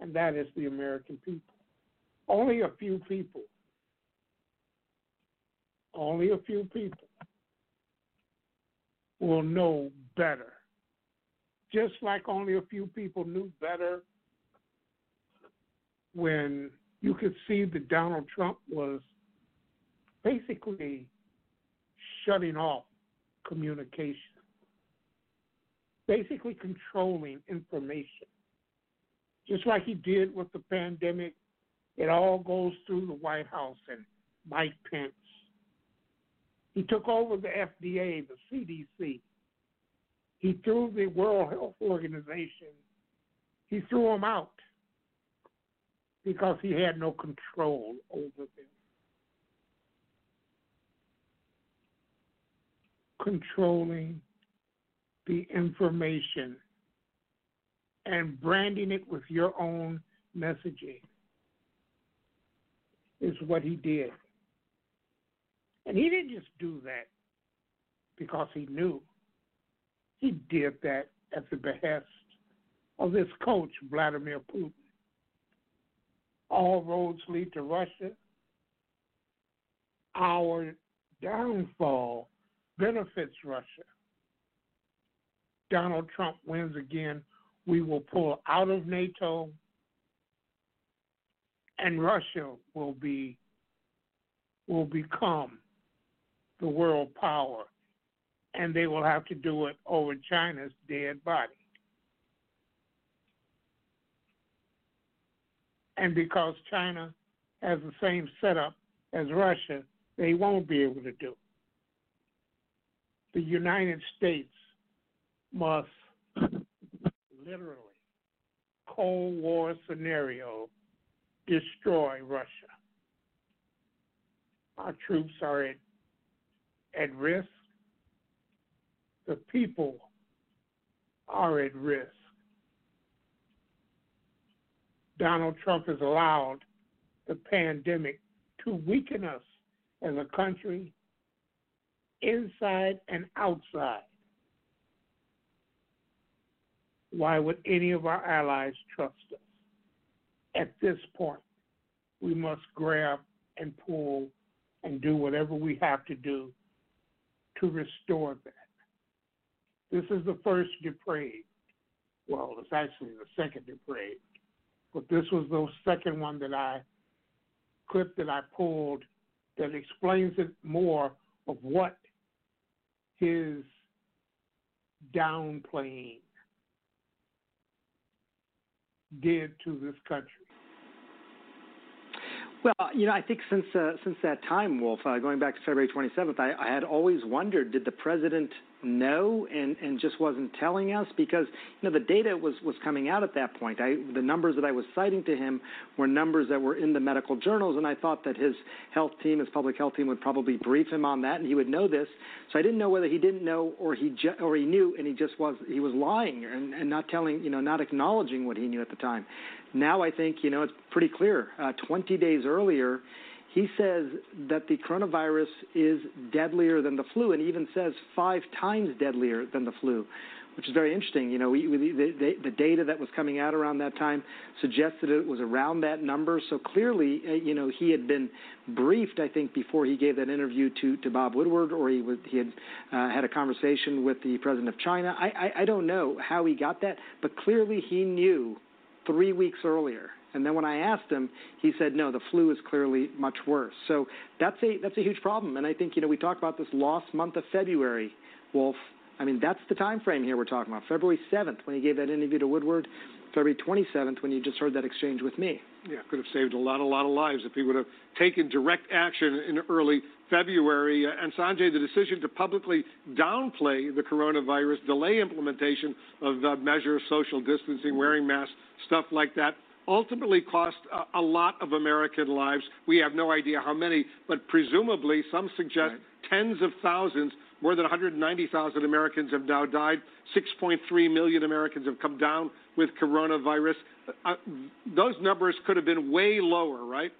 [SPEAKER 4] and that is the American people. Only a few people, only a few people will know better. Just like only a few people knew better when you could see that Donald Trump was basically shutting off communication basically controlling information. Just like he did with the pandemic, it all goes through the White House and Mike Pence. He took over the FDA, the CDC. He threw the World Health Organization. He threw them out because he had no control over them. Controlling the information and branding it with your own messaging is what he did. And he didn't just do that because he knew. He did that at the behest of this coach, Vladimir Putin. All roads lead to Russia. Our downfall benefits Russia. Donald Trump wins again, we will pull out of NATO, and Russia will be will become the world power, and they will have to do it over China's dead body. And because China has the same setup as Russia, they won't be able to do. The United States must literally, Cold War scenario, destroy Russia. Our troops are at, at risk. The people are at risk. Donald Trump has allowed the pandemic to weaken us as a country, inside and outside. Why would any of our allies trust us? At this point, we must grab and pull and do whatever we have to do to restore that. This is the first depraved. Well, it's actually the second depraved. But this was the second one that I clip that I pulled that explains it more of what his downplaying did to this country.
[SPEAKER 14] Well, you know, I think since uh, since that time, Wolf, uh, going back to February 27th, I, I had always wondered: did the president know and and just wasn't telling us because you know the data was was coming out at that point. I the numbers that i was citing to him were numbers that were in the medical journals and i thought that his health team his public health team would probably brief him on that and he would know this. So i didn't know whether he didn't know or he ju- or he knew and he just was he was lying and and not telling you know not acknowledging what he knew at the time. Now i think you know it's pretty clear uh 20 days earlier he says that the coronavirus is deadlier than the flu, and even says five times deadlier than the flu, which is very interesting. You know, we, we, the, the, data that was coming out around that time suggested it was around that number. So clearly, uh, you know, he had been briefed, I think, before he gave that interview to, to Bob Woodward, or he, was, he had uh, had a conversation with the president of China. I, I, I don't know how he got that, but clearly he knew three weeks earlier and then when I asked him, he said, no, the flu is clearly much worse. So that's a that's a huge problem. And I think you know we talked about this lost month of February, Wolf. I mean that's the time frame here we're talking about. February 7th when he gave that interview to Woodward. February 27th when you just heard that exchange with me.
[SPEAKER 15] Yeah, could have saved a lot, a lot of lives if he would have taken direct action in early February. Uh, and Sanjay, the decision to publicly downplay the coronavirus, delay implementation of uh, measures, social distancing, wearing masks, stuff like that, ultimately cost a, a, lot of American lives. We have no idea how many, but presumably some suggest right. tens of thousands. More than 190,000 Americans have now died. 6.3 million Americans have come down with coronavirus. Uh, those numbers could have been way lower, right?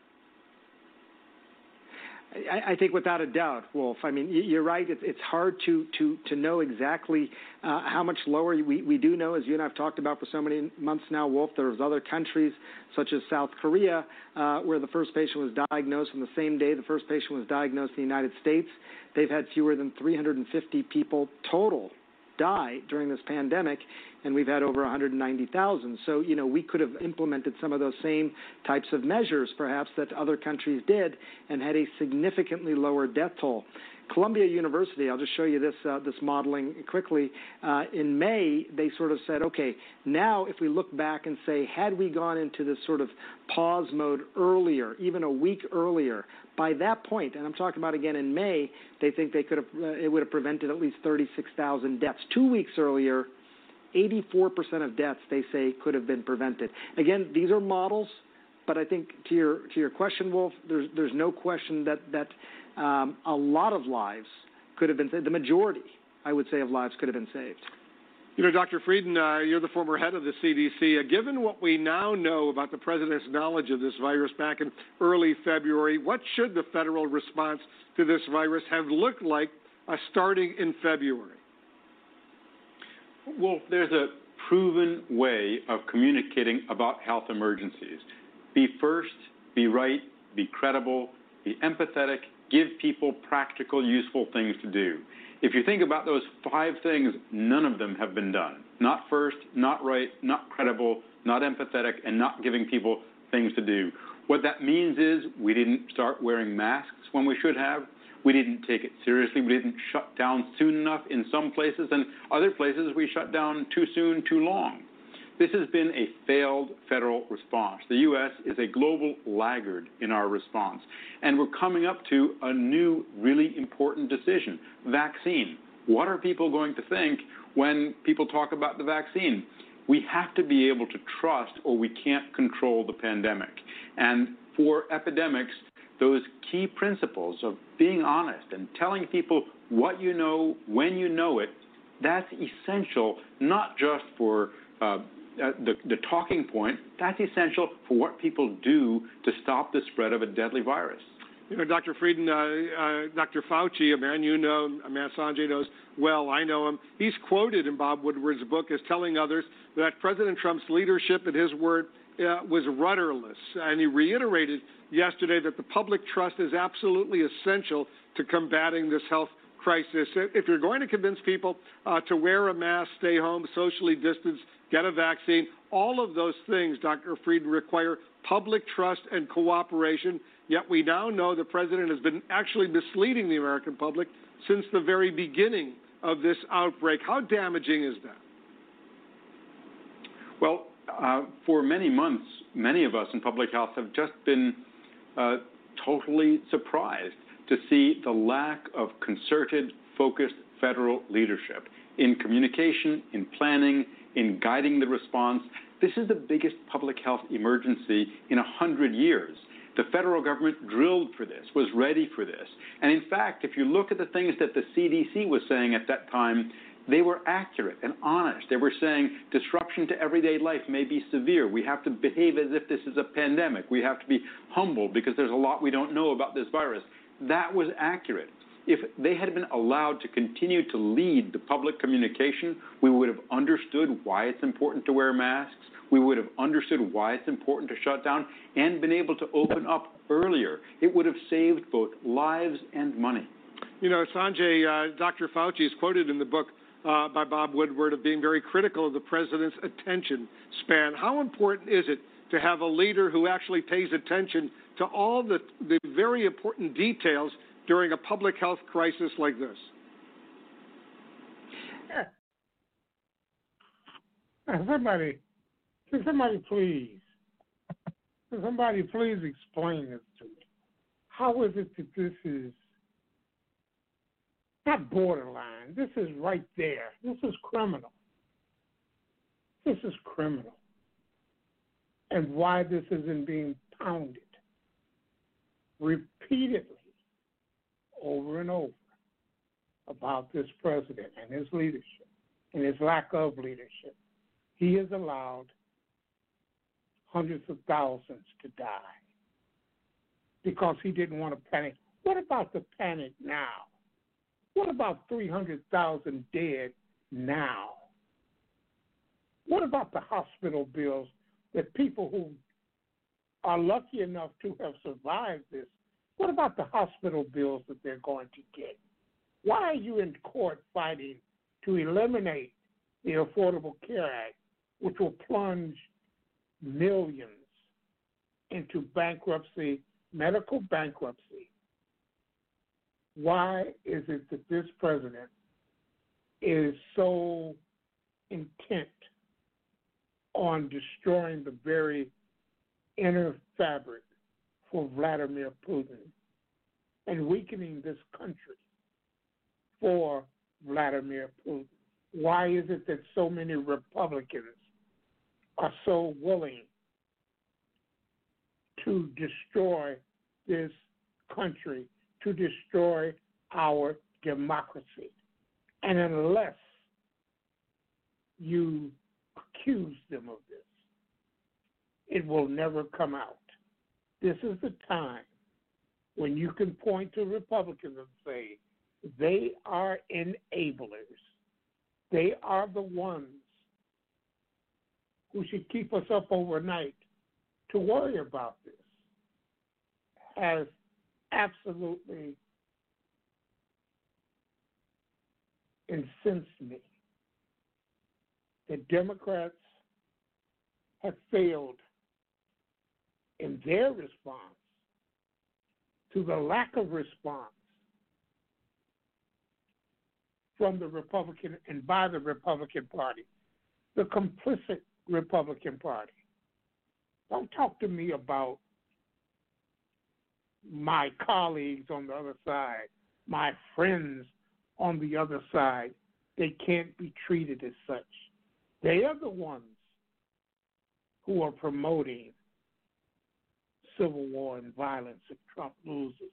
[SPEAKER 14] I, I think without a doubt, Wolf. I mean, you're right. It's, hard to know exactly uh, how much lower. We do know, as you and I've talked about for so many months now, Wolf. There's other countries such as South Korea uh, where the first patient was diagnosed on the same day the first patient was diagnosed in the United States. They've had fewer than 350 people total die during this pandemic, and we've had over 190,000. So, you know, we could have implemented some of those same types of measures, perhaps, that other countries did, and had a significantly lower death toll. Columbia University, I'll just show you this uh, this modeling quickly. Uh, in May, they sort of said, okay, now if we look back and say, had we gone into this sort of pause mode earlier, even a week earlier, by that point, and I'm talking about again in May, they think they could have uh, it would have prevented at least 36,000 deaths. Two weeks earlier, 84% of deaths they say could have been prevented. Again, these are models, but I think to your to your question, Wolf, there's there's no question that that um, a lot of lives could have been saved. The majority, I would say, of lives could have been saved.
[SPEAKER 15] You know, Dr. Frieden, uh, you're the former head of the CDC. Uh, given what we now know about the president's knowledge of this virus back in early February, what should the federal response to this virus have looked like uh, starting in February?
[SPEAKER 16] Well, there's a proven way of communicating about health emergencies. Be first, be right, be credible, be empathetic, give people practical, useful things to do. If you think about those five things, none of them have been done. Not first, not right, not credible, not empathetic, and not giving people things to do. What that means is we didn't start wearing masks when we should have. We didn't take it seriously. We didn't shut down soon enough in some places, and other places we shut down too soon, too long. This has been a failed federal response. The U.S. is a global laggard in our response, and we're coming up to a new, really important decision vaccine. What are people going to think when people talk about the vaccine? We have to be able to trust, or we can't control the pandemic. And for epidemics, those key principles of being honest and telling people what you know when you know it, that's essential not just for uh, uh, the, the talking point, that's essential for what people do to stop the spread of a deadly virus.
[SPEAKER 15] You know, Dr. Frieden, uh, uh, Dr. Fauci, a man you know, a man Sanjay knows well, I know him. He's quoted in Bob Woodward's book as telling others that President Trump's leadership, in his word, was rudderless. And he reiterated yesterday that the public trust is absolutely essential to combating this health crisis. If you're going to convince people uh, to wear a mask, stay home, socially distance, get a vaccine, all of those things, Dr. Frieden, require public trust and cooperation. Yet we now know the president has been actually misleading the American public since the very beginning of this outbreak. How damaging is that?
[SPEAKER 16] Well, uh, for many months, many of us in public health have just been uh, totally surprised to see the lack of concerted, focused federal leadership in communication, in planning, in guiding the response. This is the biggest public health emergency in 100 years. The federal government drilled for this, was ready for this. And in fact, if you look at the things that the CDC was saying at that time, they were accurate and honest. They were saying disruption to everyday life may be severe. We have to behave as if this is a pandemic. We have to be humble because there's a lot we don't know about this virus. That was accurate. If they had been allowed to continue to lead the public communication, we would have understood why it's important to wear masks. We would have understood why it's important to shut down and been able to open up earlier. It would have saved both lives and money.
[SPEAKER 15] You know, Sanjay, uh, Dr. Fauci is quoted in the book uh, by Bob Woodward of being very critical of the president's attention span. How important is it to have a leader who actually pays attention to all the, the very important details during a public health crisis like this?
[SPEAKER 4] Somebody, can somebody please, can somebody please explain this to me? How is it that this is not borderline? This is right there. This is criminal. This is criminal. And why this isn't being pounded repeatedly over and over about this president and his leadership and his lack of leadership. He has allowed hundreds of thousands to die because he didn't want to panic. What about the panic now? What about 300,000 dead now? What about the hospital bills that people who are lucky enough to have survived this what about the hospital bills that they're going to get? Why are you in court fighting to eliminate the Affordable Care Act, which will plunge millions into bankruptcy, medical bankruptcy? Why is it that this president is so intent on destroying the very inner fabric for Vladimir Putin and weakening this country for Vladimir Putin? Why is it that so many Republicans are so willing to destroy this country, to destroy our democracy? And unless you accuse them of this, it will never come out. This is the time when you can point to Republicans and say they are enablers. They are the ones who should keep us up overnight to worry about this. Has absolutely incensed me. The Democrats have failed in their response to the lack of response from the Republican and by the Republican Party, the complicit Republican Party. Don't talk to me about my colleagues on the other side, my friends on the other side. They can't be treated as such. They are the ones who are promoting civil war and violence if Trump loses.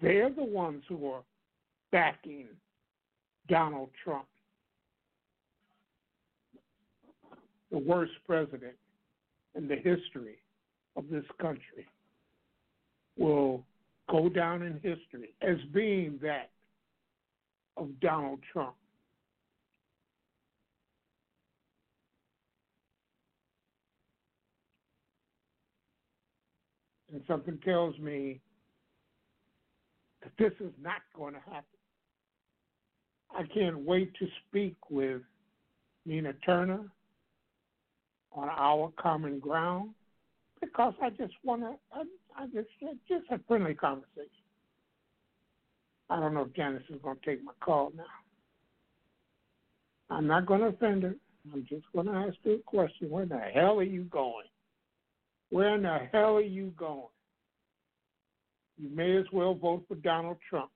[SPEAKER 4] They're the ones who are backing Donald Trump, the worst president in the history of this country, will go down in history as being that of Donald Trump. And something tells me that this is not going to happen. I can't wait to speak with Nina Turner on our common ground because I just want to, I just, just a friendly conversation. I don't know if Janice is going to take my call now. I'm not going to offend her. I'm just going to ask her a question. Where the hell are you going? Where in the hell are you going? You may as well vote for Donald Trump.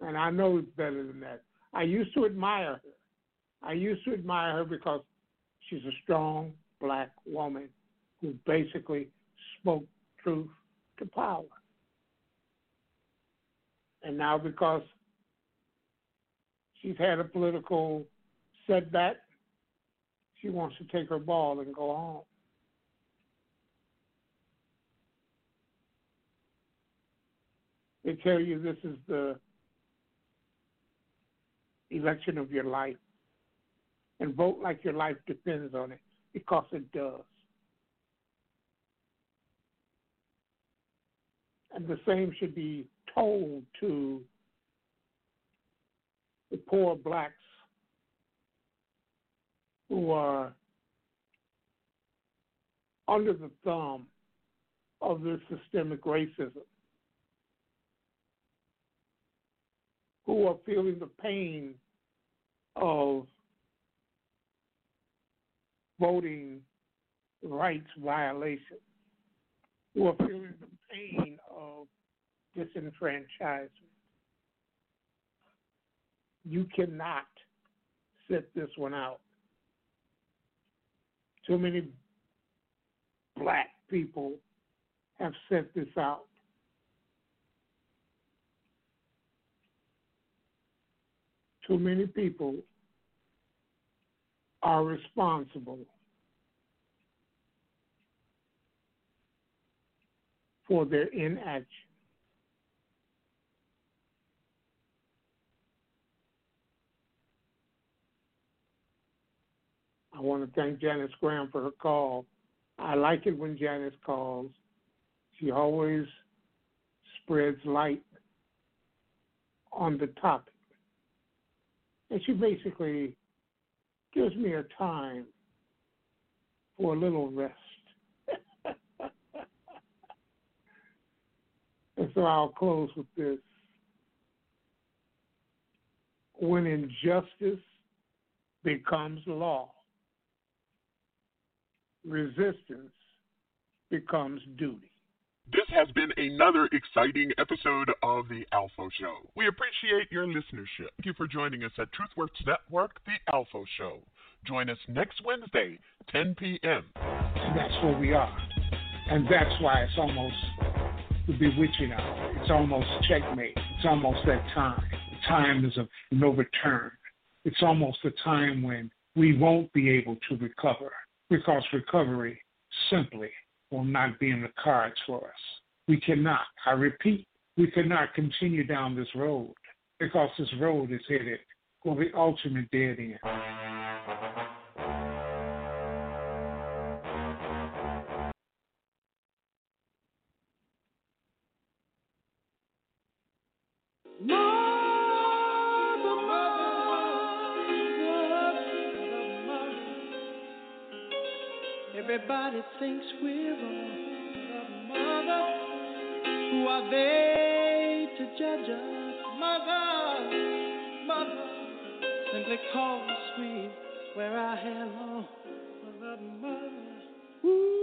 [SPEAKER 4] And I know it's better than that. I used to admire her. I used to admire her because she's a strong black woman who basically spoke truth to power. And now, because she's had a political setback, she wants to take her ball and go home. They tell you this is the election of your life and vote like your life depends on it because it does. And the same should be told to the poor blacks who are under the thumb of this systemic racism, who are feeling the pain of voting rights violations, who are feeling the pain of disenfranchisement. You cannot sit this one out. Too many black people have set this out. Too many people are responsible for their inaction. I want to thank Janice Graham for her call. I like it when Janice calls. She always spreads light on the topic. And she basically gives me a time for a little rest. And so I'll close with this. When injustice becomes law, resistance becomes duty.
[SPEAKER 3] This has been another exciting episode of The ALFO Show. We appreciate your listenership. Thank you for joining us at TruthWorks Network, The ALFO Show. Join us next Wednesday, 10 p.m.
[SPEAKER 4] That's where we are. And that's why it's almost the bewitching hour. It's almost checkmate. It's almost that time. The time is of no return. it's almost a time when we won't be able to recover because recovery simply will not be in the cards for us. We cannot, I repeat, we cannot continue down this road because this road is headed for the ultimate dead end.
[SPEAKER 17] Everybody thinks we're wrong. Mother, who are they to judge us? Mother, mother, simply cause we wear our hair long. Mother, mother, ooh.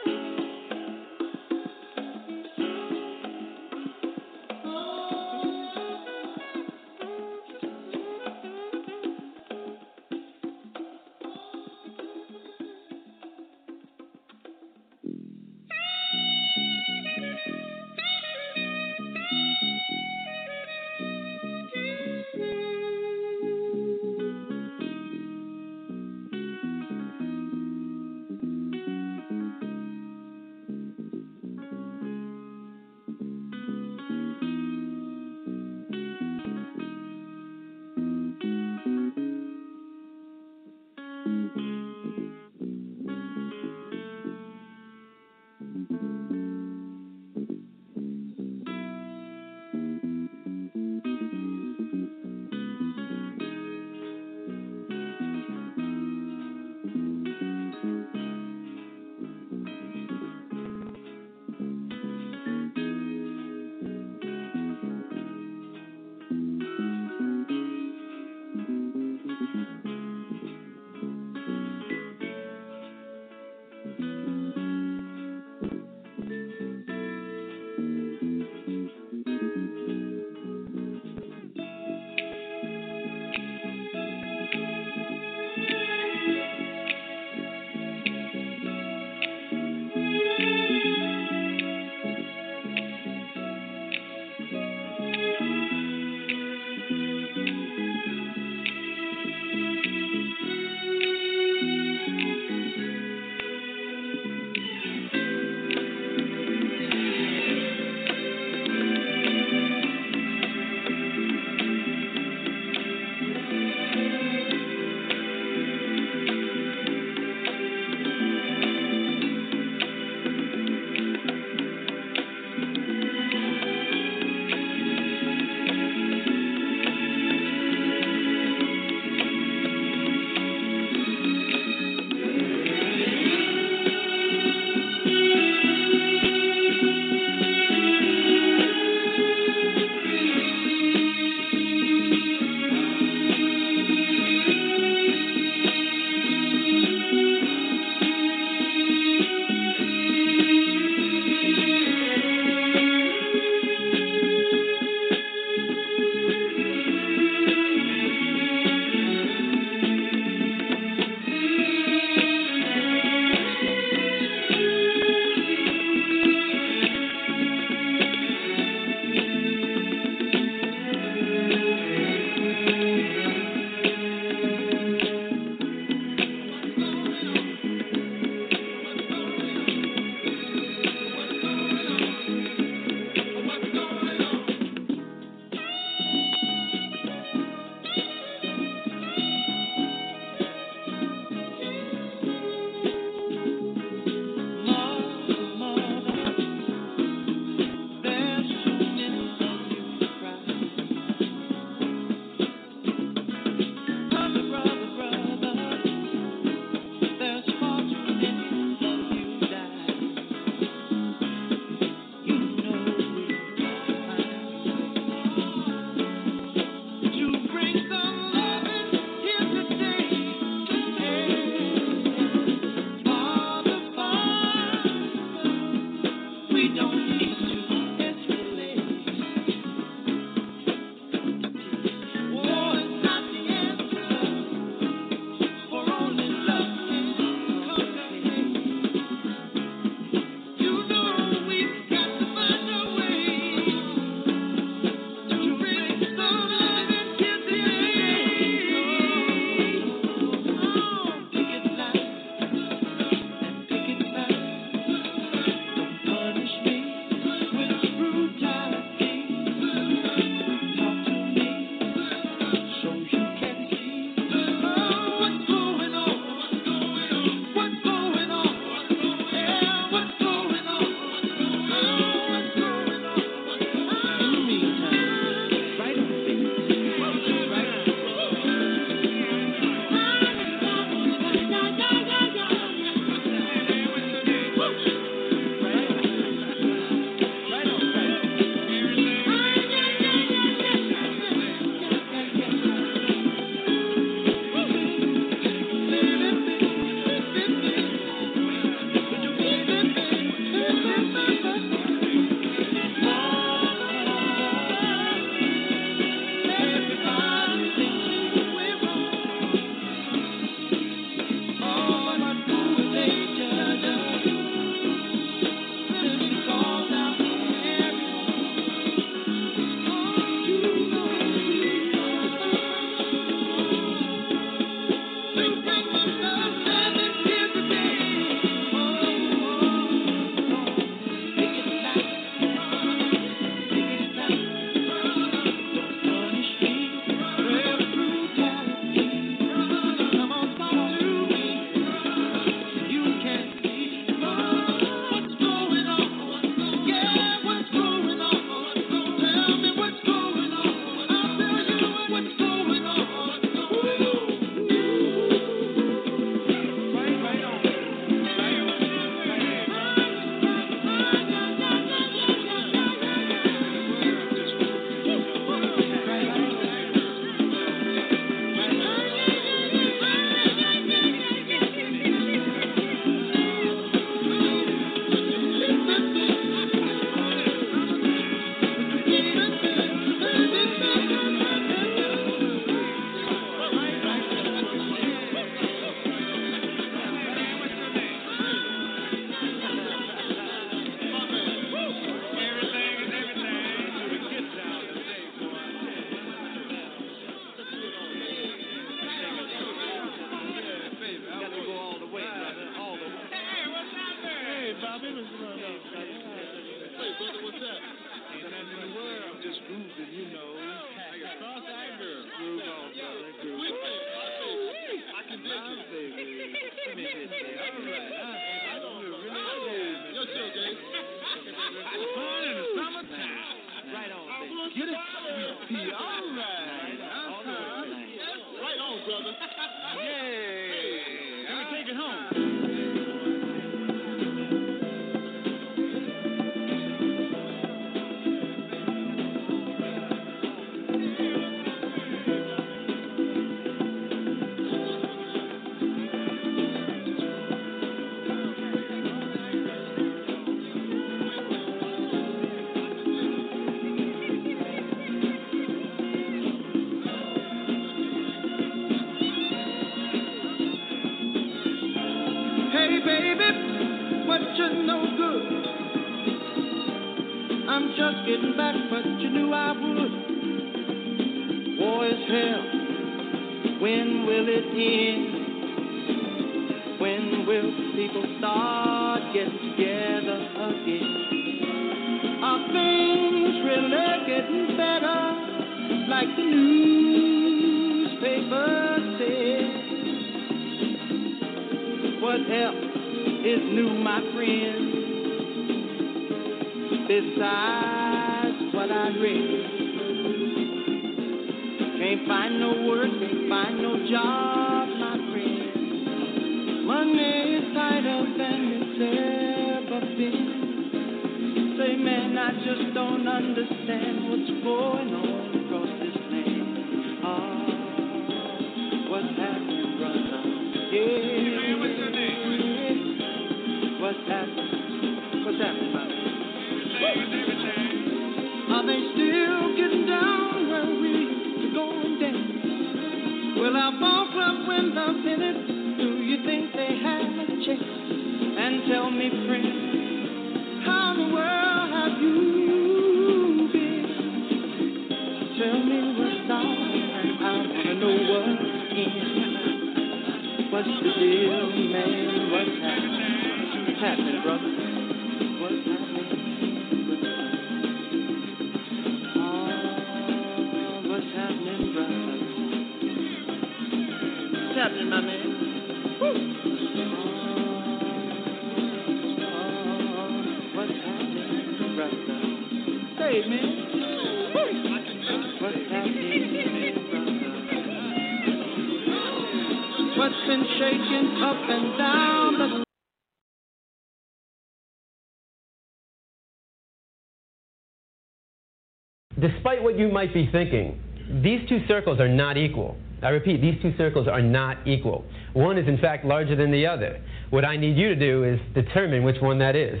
[SPEAKER 18] What you
[SPEAKER 19] might be thinking, these two circles are not equal. I repeat, these two circles are not equal. One is, in fact, larger than the other. What I need you to do is determine which one that is.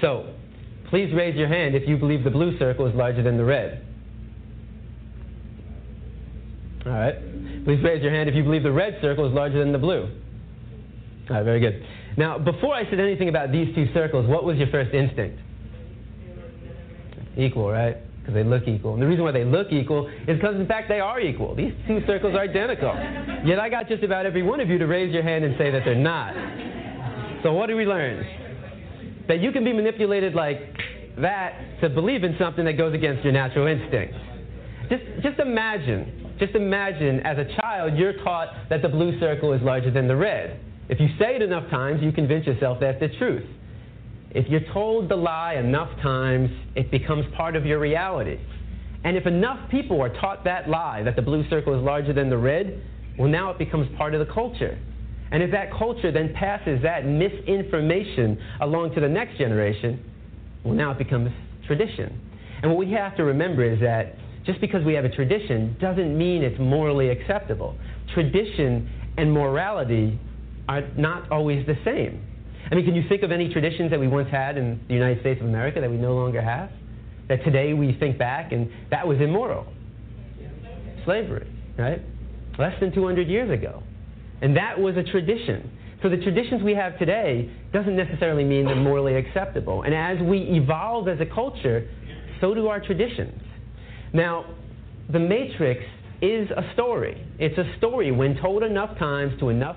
[SPEAKER 19] So, please raise your hand if you believe the blue circle is larger than the red. All right. Please raise your hand if you believe the red circle is larger than the blue. All right, very good. Now, before I said anything about these two circles, what was your first instinct? Equal, right? Because they look equal. And the reason why they look equal is because, in fact, they are equal. These two circles are identical. Yet I got just about every one of you to raise your hand and say that they're not. So what do we learn? That you can be manipulated like that to believe in something that goes against your natural instinct. Just, just imagine, just imagine as a child you're taught that the blue circle is larger than the red. If you say it enough times, you convince yourself that's the truth. If you're told the lie enough times, it becomes part of your reality. And if enough people are taught that lie, that the blue circle is larger than the red, well, now it becomes part of the culture. And if that culture then passes that misinformation along to the next generation, well, now it becomes tradition. And what we have to remember is that just because we have a tradition doesn't mean it's morally acceptable. Tradition and morality are not always the same. I mean, can you think of any traditions that we once had in the United States of America that we no longer have? That today we think back and that was immoral? Slavery, right? Less than 200 years ago. And that was a tradition. So the traditions we have today doesn't necessarily mean they're morally acceptable. And as we evolve as a culture, so do our traditions. Now, the Matrix is a story. It's a story when told enough times to enough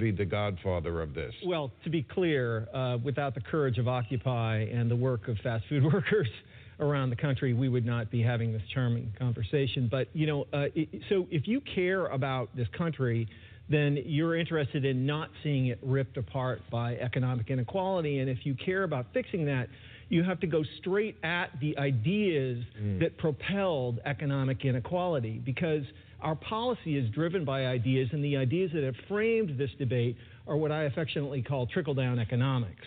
[SPEAKER 20] be the godfather of this.
[SPEAKER 21] Well, to be clear, uh, without the courage of Occupy and the work of fast food workers around the country, we would not be having this charming conversation. But, you know, uh, i so if you care about this country, then you're interested in not seeing it ripped apart by economic inequality. And if you care about fixing that, you have to go straight at the ideas that propelled economic inequality because our policy is driven by ideas, and the ideas that have framed this debate are what I affectionately call trickle down economics,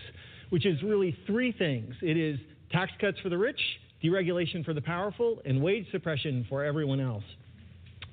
[SPEAKER 21] which is really three things it is tax cuts for the rich, deregulation for the powerful, and wage suppression for everyone else.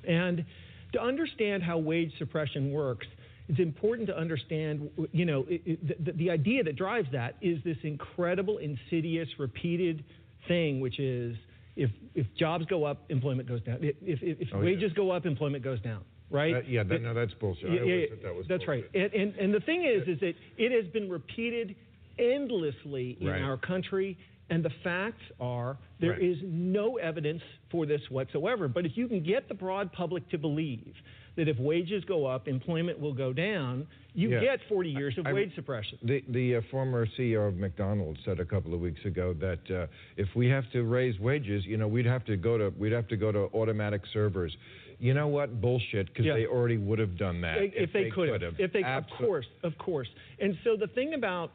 [SPEAKER 21] And to understand how wage suppression works, it's important to understand, you know, it, it, the, the idea that drives that is this incredible, insidious, repeated thing, which is if, if jobs go up, employment goes down. If, if, if
[SPEAKER 20] Oh, yeah.
[SPEAKER 21] wages go up, employment goes down, right?
[SPEAKER 20] That- yeah, that, no, that's bullshit.
[SPEAKER 21] Yeah,
[SPEAKER 20] always
[SPEAKER 21] yeah,
[SPEAKER 20] that was
[SPEAKER 21] that's right. And, and, and the thing is, is that it has been repeated endlessly in
[SPEAKER 20] Right.
[SPEAKER 21] our country, and the facts are there
[SPEAKER 20] Right.
[SPEAKER 21] is no evidence for this whatsoever. But if you can get the broad public to believe that if wages go up, employment will go down, you
[SPEAKER 20] Yeah.
[SPEAKER 21] get 40 years of
[SPEAKER 20] I-
[SPEAKER 21] wage suppression.
[SPEAKER 20] The, the uh, former CEO of McDonald's said a couple of weeks ago that uh, if we have to raise wages, you know, we'd have to go to we'd have to go to automatic servers. You know what? Bullshit, because
[SPEAKER 21] Yeah.
[SPEAKER 20] they already would have done that
[SPEAKER 21] if, if they, could have. If they,
[SPEAKER 20] Abso-
[SPEAKER 21] of course, of course. And so the thing about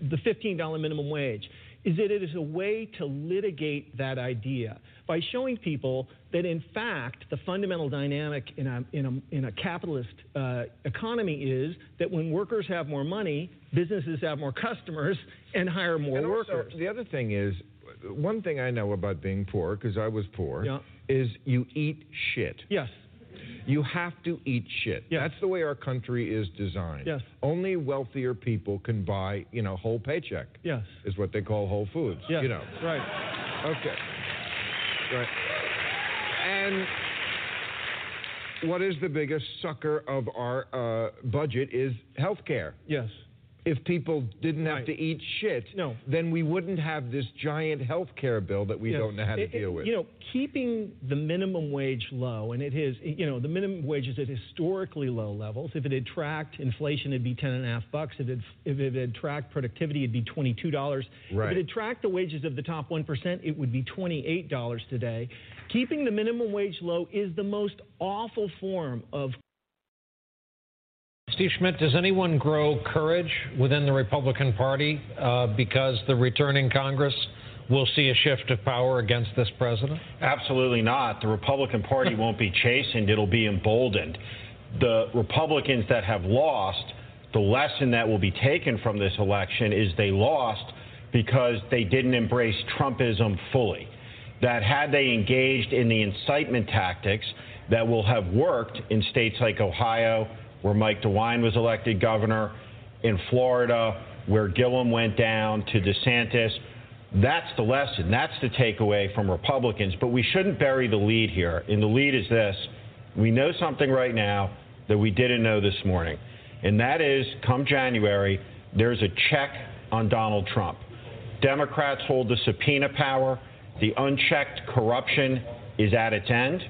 [SPEAKER 21] the $15 minimum wage is that it is a way to litigate that idea by showing people that in fact the fundamental dynamic in a, in a, in a capitalist uh, economy is that when workers have more money, businesses have more customers and hire more
[SPEAKER 20] And also,
[SPEAKER 21] workers.
[SPEAKER 20] the other thing is, one thing I know about being poor, because I was poor,
[SPEAKER 21] Yeah.
[SPEAKER 20] is you eat shit.
[SPEAKER 21] Yes.
[SPEAKER 20] You have to eat shit. Yes. That's the way our country is designed.
[SPEAKER 21] Yes.
[SPEAKER 20] Only wealthier people can buy, you know, whole paycheck.
[SPEAKER 21] Yes.
[SPEAKER 20] Is what they call Whole Foods.
[SPEAKER 21] Yes.
[SPEAKER 20] You know.
[SPEAKER 21] Right.
[SPEAKER 20] Okay. Right. And what is the biggest sucker of our uh, budget is healthcare.
[SPEAKER 21] Yes.
[SPEAKER 20] If people didn't have
[SPEAKER 21] Right.
[SPEAKER 20] to eat shit,
[SPEAKER 21] No.
[SPEAKER 20] then we wouldn't have this giant healthcare bill that we
[SPEAKER 21] Yes.
[SPEAKER 20] don't know how to
[SPEAKER 21] It-
[SPEAKER 20] deal with.
[SPEAKER 21] You know, keeping the minimum wage low, and it is, you know, the minimum wage is at historically low levels. If it had tracked inflation, it'd be ten and a half bucks. If it, if it had tracked productivity, it'd be twenty-two dollars.
[SPEAKER 20] Right.
[SPEAKER 21] If it had tracked the wages of the top one percent, it would be twenty-eight dollars today. Keeping the minimum wage low is the most awful form of
[SPEAKER 22] Steve Schmidt, does anyone grow courage within the Republican Party uh, because the returning Congress will see a shift of power against this president?
[SPEAKER 23] Absolutely not. The Republican Party won't be chastened, it'll be emboldened. The Republicans that have lost, the lesson that will be taken from this election is they lost because they didn't embrace Trumpism fully. That had they engaged in the incitement tactics that will have worked in states like Ohio, where Mike DeWine was elected governor, in Florida, where Gillum went down, to DeSantis, that's the lesson. That's the takeaway from Republicans. But we shouldn't bury the lead here. And the lead is this we know something right now that we didn't know this morning. And that is, come January, there's a check on Donald Trump. Democrats hold the subpoena power. The unchecked corruption is at its end.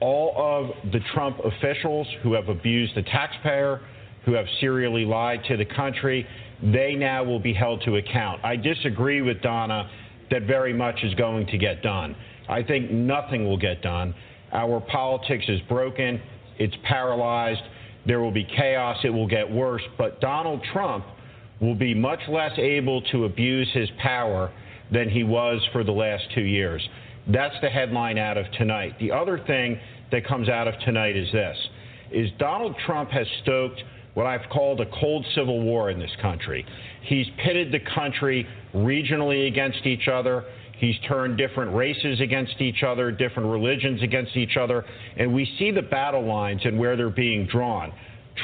[SPEAKER 23] All of the Trump officials who have abused the taxpayer, who have serially lied to the country, they now will be held to account. I disagree with Donna that very much is going to get done. I think nothing will get done. Our politics is broken, it's paralyzed, there will be chaos, it will get worse. But Donald Trump will be much less able to abuse his power than he was for the last two years. That's the headline out of tonight. The other thing that comes out of tonight is this is Donald Trump has stoked what I've called a cold civil war in this country. He's pitted the country regionally against each other. He's turned different races against each other, different religions against each other, and we see the battle lines and where they're being drawn.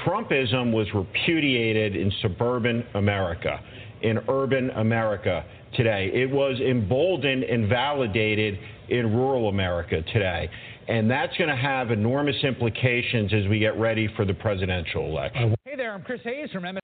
[SPEAKER 23] Trumpism was repudiated in suburban America, in urban America today. It was emboldened and validated in rural America today. And that's going to have enormous implications as we get ready for the presidential election.
[SPEAKER 24] Hey there, I'm Chris Hayes from MS.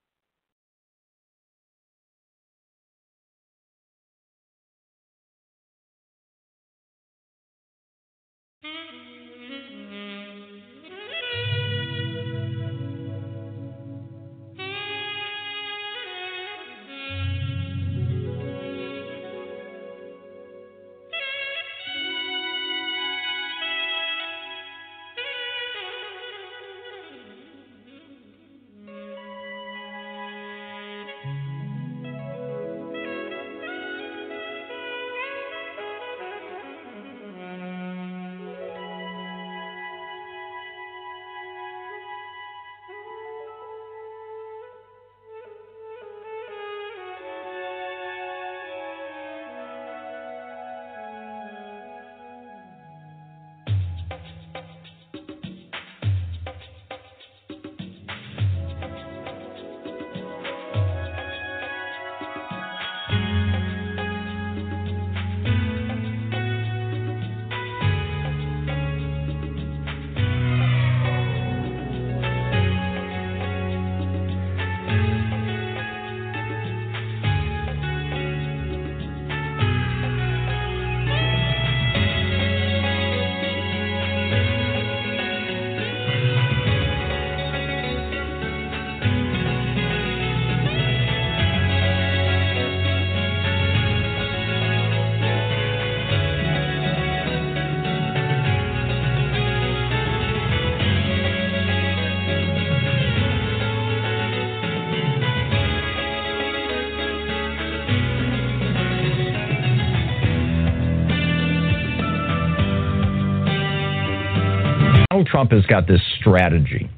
[SPEAKER 25] Donald Trump has got this strategy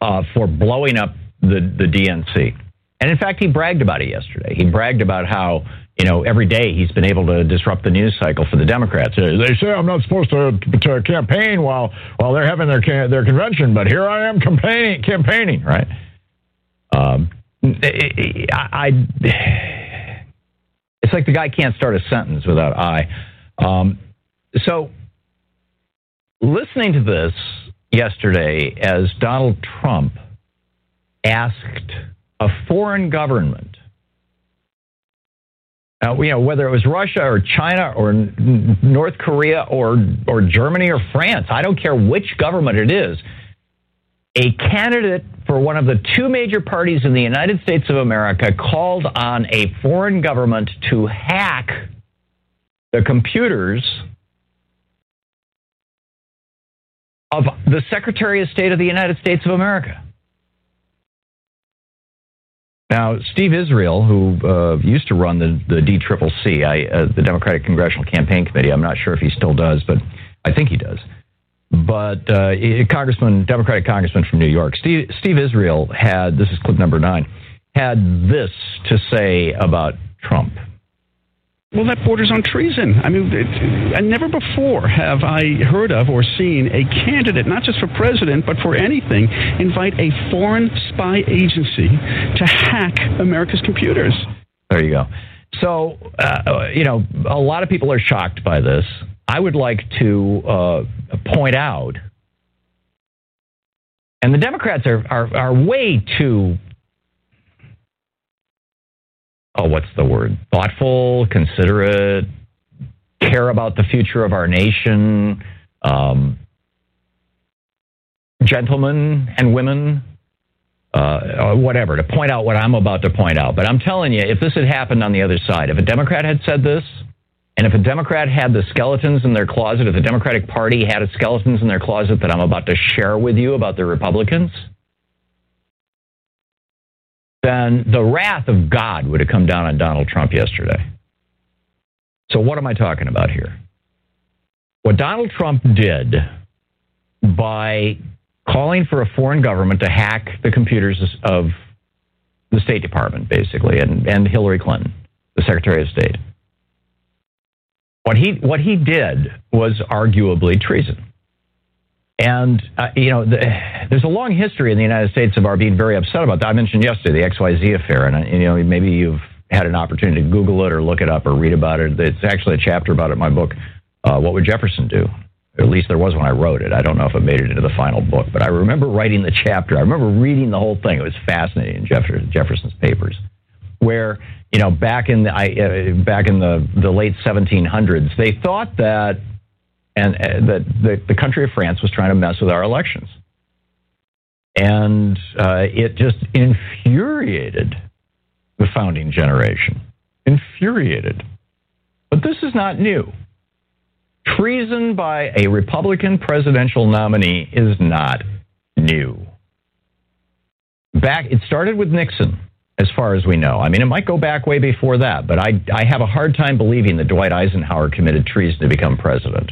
[SPEAKER 25] uh, for blowing up the, the DNC. And in fact, he bragged about it yesterday. He bragged about how, you know, every day he's been able to disrupt the news cycle for the Democrats. They say I'm not supposed to, to campaign while while they're having their their convention, but here I am campaigning, campaigning, right? Um, I, I, it's like the guy can't start a sentence without I. Um, so listening to this yesterday as Donald Trump asked a foreign government, uh, you know, whether it was Russia or China or North Korea or or Germany or France, I don't care which government it is, a candidate for one of the two major parties in the United States of America called on a foreign government to hack the computers of the Secretary of State of the United States of America. Now, Steve Israel, who uh, used to run the, the DCCC, I, uh, the Democratic Congressional Campaign Committee, I'm not sure if he still does, but I think he does. But uh, Congressman, Democratic Congressman from New York, Steve, Steve Israel had this is clip number nine, had this to say about Trump.
[SPEAKER 26] Well, that borders on treason. I mean, it, and never before have I heard of or seen a candidate, not just for president, but for anything, invite a foreign spy agency to hack America's computers.
[SPEAKER 25] There you go. So, uh, you know, a lot of people are shocked by this. I would like to uh, point out, and the Democrats are, are, are way too oh, what's the word? Thoughtful, considerate, care about the future of our nation, um, gentlemen and women, uh, whatever, to point out what I'm about to point out. But I'm telling you, if this had happened on the other side, if a Democrat had said this, and if a Democrat had the skeletons in their closet, if the Democratic Party had skeletons in their closet that I'm about to share with you about the Republicans, then the wrath of God would have come down on Donald Trump yesterday. So, what am I talking about here? What Donald Trump did by calling for a foreign government to hack the computers of the State Department, basically, and, and Hillary Clinton, the Secretary of State. What he what he did was arguably treason. And uh, you know, the, there's a long history in the United States of our being very upset about that. I mentioned yesterday the XYZ affair, and uh, you know, maybe you've had an opportunity to Google it or look it up or read about it. It's actually a chapter about it in my book. Uh, what would Jefferson do? At least there was when I wrote it. I don't know if it made it into the final book, but I remember writing the chapter. I remember reading the whole thing. It was fascinating in Jefferson's papers, where you know back in the I, uh, back in the the late 1700s, they thought that and uh, that the, the country of France was trying to mess with our elections, and uh, it just infuriated the founding generation, infuriated. But this is not new. Treason by a Republican presidential nominee is not new. Back, it started with Nixon, as far as we know. I mean, it might go back way before that, but I, I have a hard time believing that Dwight Eisenhower committed treason to become president,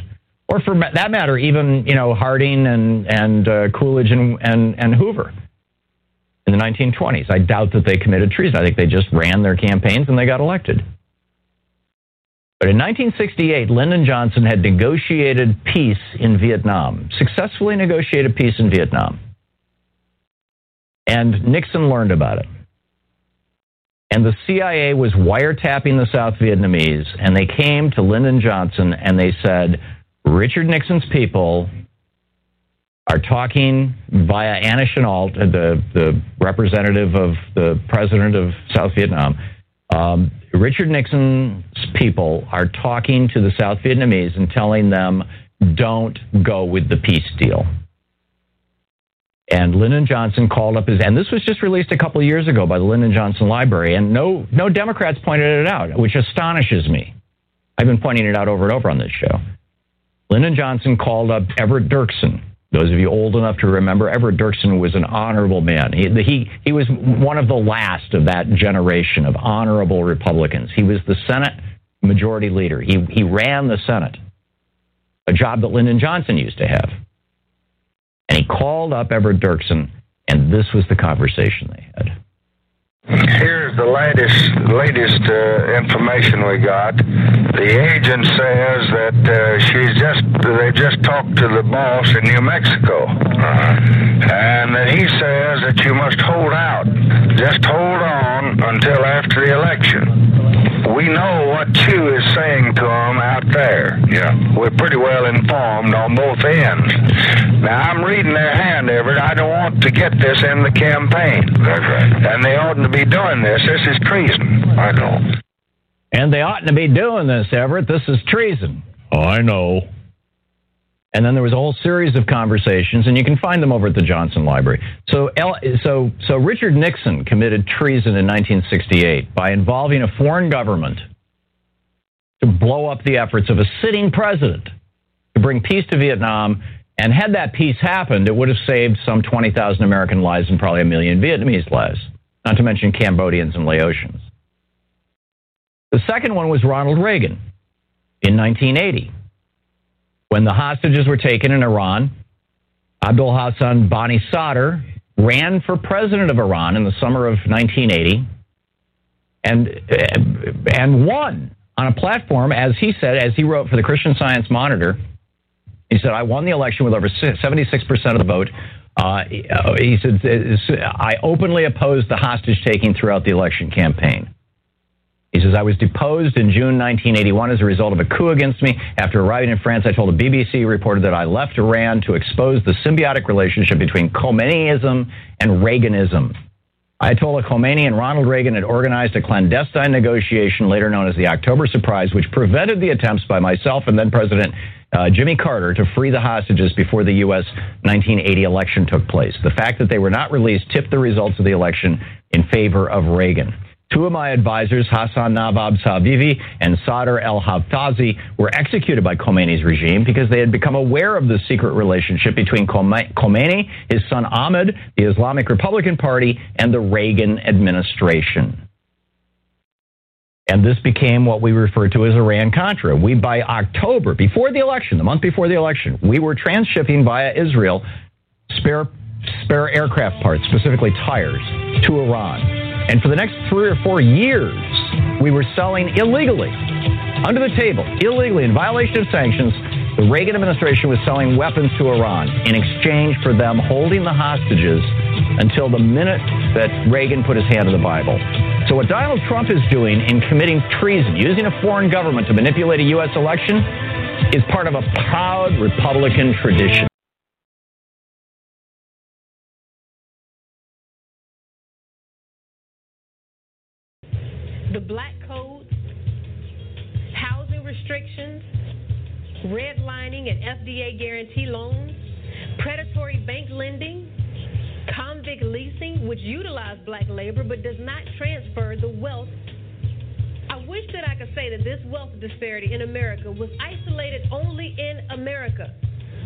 [SPEAKER 25] or for that matter, even you know Harding and and uh, Coolidge and, and and Hoover in the 1920s. I doubt that they committed treason. I think they just ran their campaigns and they got elected. But in 1968, Lyndon Johnson had negotiated peace in Vietnam, successfully negotiated peace in Vietnam. And Nixon learned about it. And the CIA was wiretapping the South Vietnamese, and they came to Lyndon Johnson and they said, Richard Nixon's people are talking via Anna Chennault, the, the representative of the president of South Vietnam. Um, Richard Nixon's people are talking to the South Vietnamese and telling them, don't go with the peace deal. And Lyndon Johnson called up his, and this was just released a couple of years ago by the Lyndon Johnson Library, and no, no Democrats pointed it out, which astonishes me. I've been pointing it out over and over on this show. Lyndon Johnson called up Everett Dirksen, those of you old enough to remember, Everett Dirksen was an honorable man. He, he, he was one of the last of that generation of honorable Republicans. He was the Senate majority leader. He, he ran the Senate, a job that Lyndon Johnson used to have. And he called up Everett Dirksen, and this was the conversation they had.
[SPEAKER 24] Here's the latest latest uh, information we got. The agent says that uh, she's just they just talked to the boss in New Mexico, uh-huh. and that he says that you must hold out, just hold on until after the election we know what Thieu is saying to them out there. Yeah. We're pretty well informed on both ends. Now, I'm reading their hand, Everett. I don't want to get this in the campaign. That's right. And they oughtn't to be doing this. This is treason. I know.
[SPEAKER 25] And they oughtn't to be doing this, Everett. This is treason. I know. And then there was a whole series of conversations, and you can find them over at the Johnson Library. So, so, so Richard Nixon committed treason in 1968 by involving a foreign government to blow up the efforts of a sitting president to bring peace to Vietnam. And had that peace happened, it would have saved some 20,000 American lives and probably a million Vietnamese lives, not to mention Cambodians and Laotians. The second one was Ronald Reagan in 1980 when the hostages were taken in Iran, Abdul Hassan Bani Sadr ran for president of Iran in the summer of 1980 and, and won on a platform, as he said, as he wrote for the Christian Science Monitor. He said, I won the election with over 76% of the vote. Uh, he said, I openly opposed the hostage taking throughout the election campaign. He says, I was deposed in June 1981 as a result of a coup against me. After arriving in France, I told a BBC reporter that I left Iran to expose the symbiotic relationship between Khomeiniism and Reaganism. Ayatollah Khomeini and Ronald Reagan had organized a clandestine negotiation, later known as the October Surprise, which prevented the attempts by myself and then President uh, Jimmy Carter to free the hostages before the U.S. 1980 election took place. The fact that they were not released tipped the results of the election in favor of Reagan. Two of my advisors, Hassan Navab Safavi and Sadr El Hefazi, were executed by Khomeini's regime because they had become aware of the secret relationship between Khomeini, his son Ahmed, the Islamic Republican Party, and the Reagan administration. And this became what we refer to as Iran Contra. We, by October, before the election, the month before the election, we were transshipping via Israel spare, spare aircraft parts, specifically tires, to Iran. And for the next three or four years, we were selling illegally, under the table, illegally, in violation of sanctions. The Reagan administration was selling weapons to Iran in exchange for them holding the hostages until the minute that Reagan put his hand on the Bible. So, what Donald Trump is doing in committing treason, using a foreign government to manipulate a U.S. election, is part of a proud Republican tradition.
[SPEAKER 27] FDA guarantee loans, predatory bank lending, convict leasing, which utilize black labor but does not transfer the wealth. I wish that I could say that this wealth disparity in America was isolated only in America,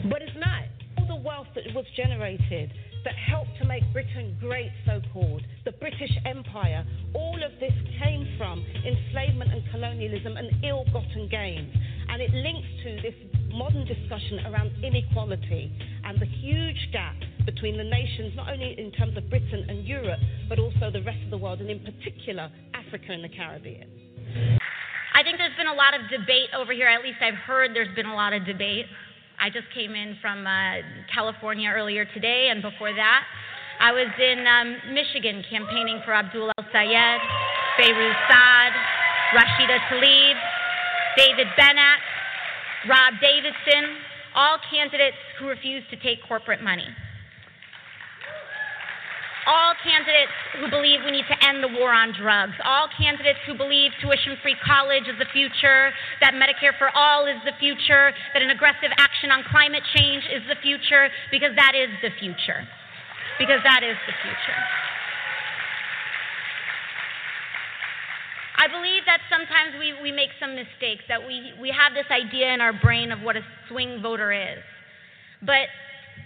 [SPEAKER 27] but it's not.
[SPEAKER 28] All the wealth that was generated that helped to make Britain great, so called, the British Empire, all of this came from enslavement and colonialism and ill gotten gains. And it links to this modern discussion around inequality and the huge gap between the nations, not only in terms of Britain and Europe, but also the rest of the world, and in particular, Africa and the Caribbean.
[SPEAKER 29] I think there's been a lot of debate over here, at least I've heard there's been a lot of debate I just came in from uh, California earlier today, and before that, I was in um, Michigan campaigning for Abdul El Sayed, Fayrouz Saad, Rashida Tlaib, David Bannock, Rob Davidson, all candidates who refused to take corporate money all candidates who believe we need to end the war on drugs, all candidates who believe tuition free college is the future, that Medicare for all is the future, that an aggressive action on climate change is the future, because that is the future. Because that is the future. I believe that sometimes we, we make some mistakes, that we, we have this idea in our brain of what a swing voter is. But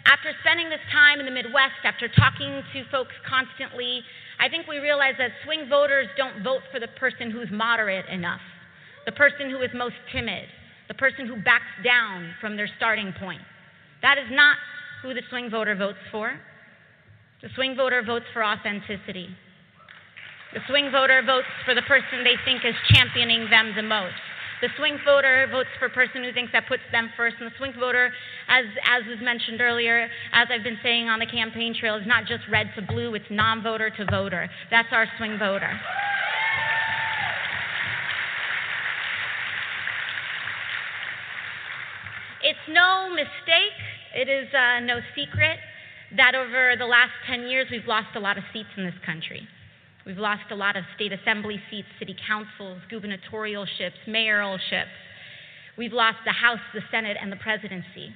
[SPEAKER 29] after spending this time in the Midwest, after talking to folks constantly, I think we realize that swing voters don't vote for the person who's moderate enough, the person who is most timid, the person who backs down from their starting point. That is not who the swing voter votes for. The swing voter votes for authenticity. The swing voter votes for the person they think is championing them the most. The swing voter votes for a person who thinks that puts them first. And the swing voter, as, as was mentioned earlier, as I've been saying on the campaign trail, is not just red to blue, it's non voter to voter. That's our swing voter. It's no mistake, it is uh, no secret that over the last 10 years we've lost a lot of seats in this country. We've lost a lot of state assembly seats, city councils, gubernatorialships, mayoralships. We've lost the House, the Senate, and the presidency.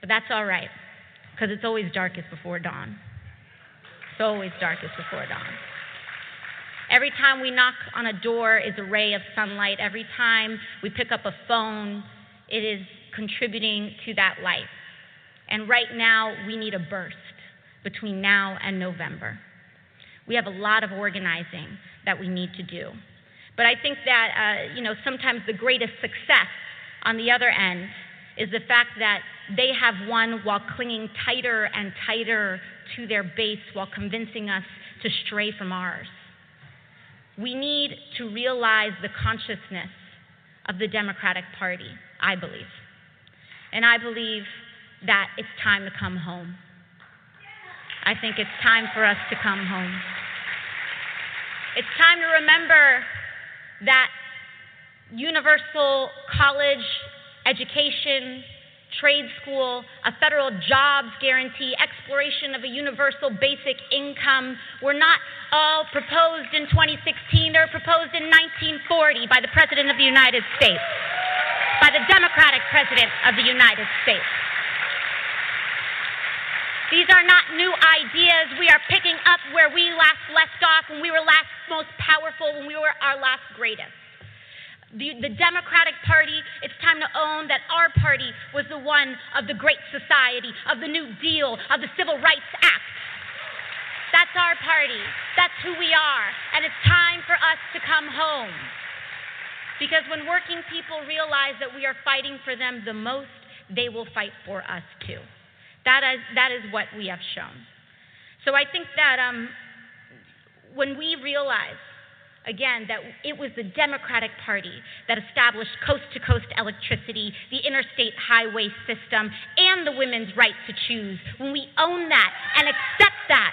[SPEAKER 29] But that's all right, because it's always darkest before dawn. It's always darkest before dawn. Every time we knock on a door is a ray of sunlight. Every time we pick up a phone, it is contributing to that light. And right now, we need a burst between now and November. We have a lot of organizing that we need to do. But I think that, uh, you know, sometimes the greatest success on the other end is the fact that they have won while clinging tighter and tighter to their base while convincing us to stray from ours. We need to realize the consciousness of the Democratic Party, I believe. And I believe that it's time to come home. I think it's time for us to come home. It's time to remember that universal college education, trade school, a federal jobs guarantee, exploration of a universal basic income were not all proposed in 2016. They were proposed in 1940 by the President of the United States by the Democratic President of the United States. These are not new ideas. We are picking up where we last left off when we were last most powerful, when we were our last greatest. The, the, Democratic Party, it's time to own that our party was the one of the Great Society, of the New Deal, of the Civil Rights Act. That's our party. That's who we are. And it's time for us to come home. Because when working people realize that we are fighting for them the most, they will fight for us too. That is, that is what we have shown. So I think that um, when we realize, again, that it was the Democratic Party that established coast to coast electricity, the interstate highway system, and the women's right to choose, when we own that and accept that,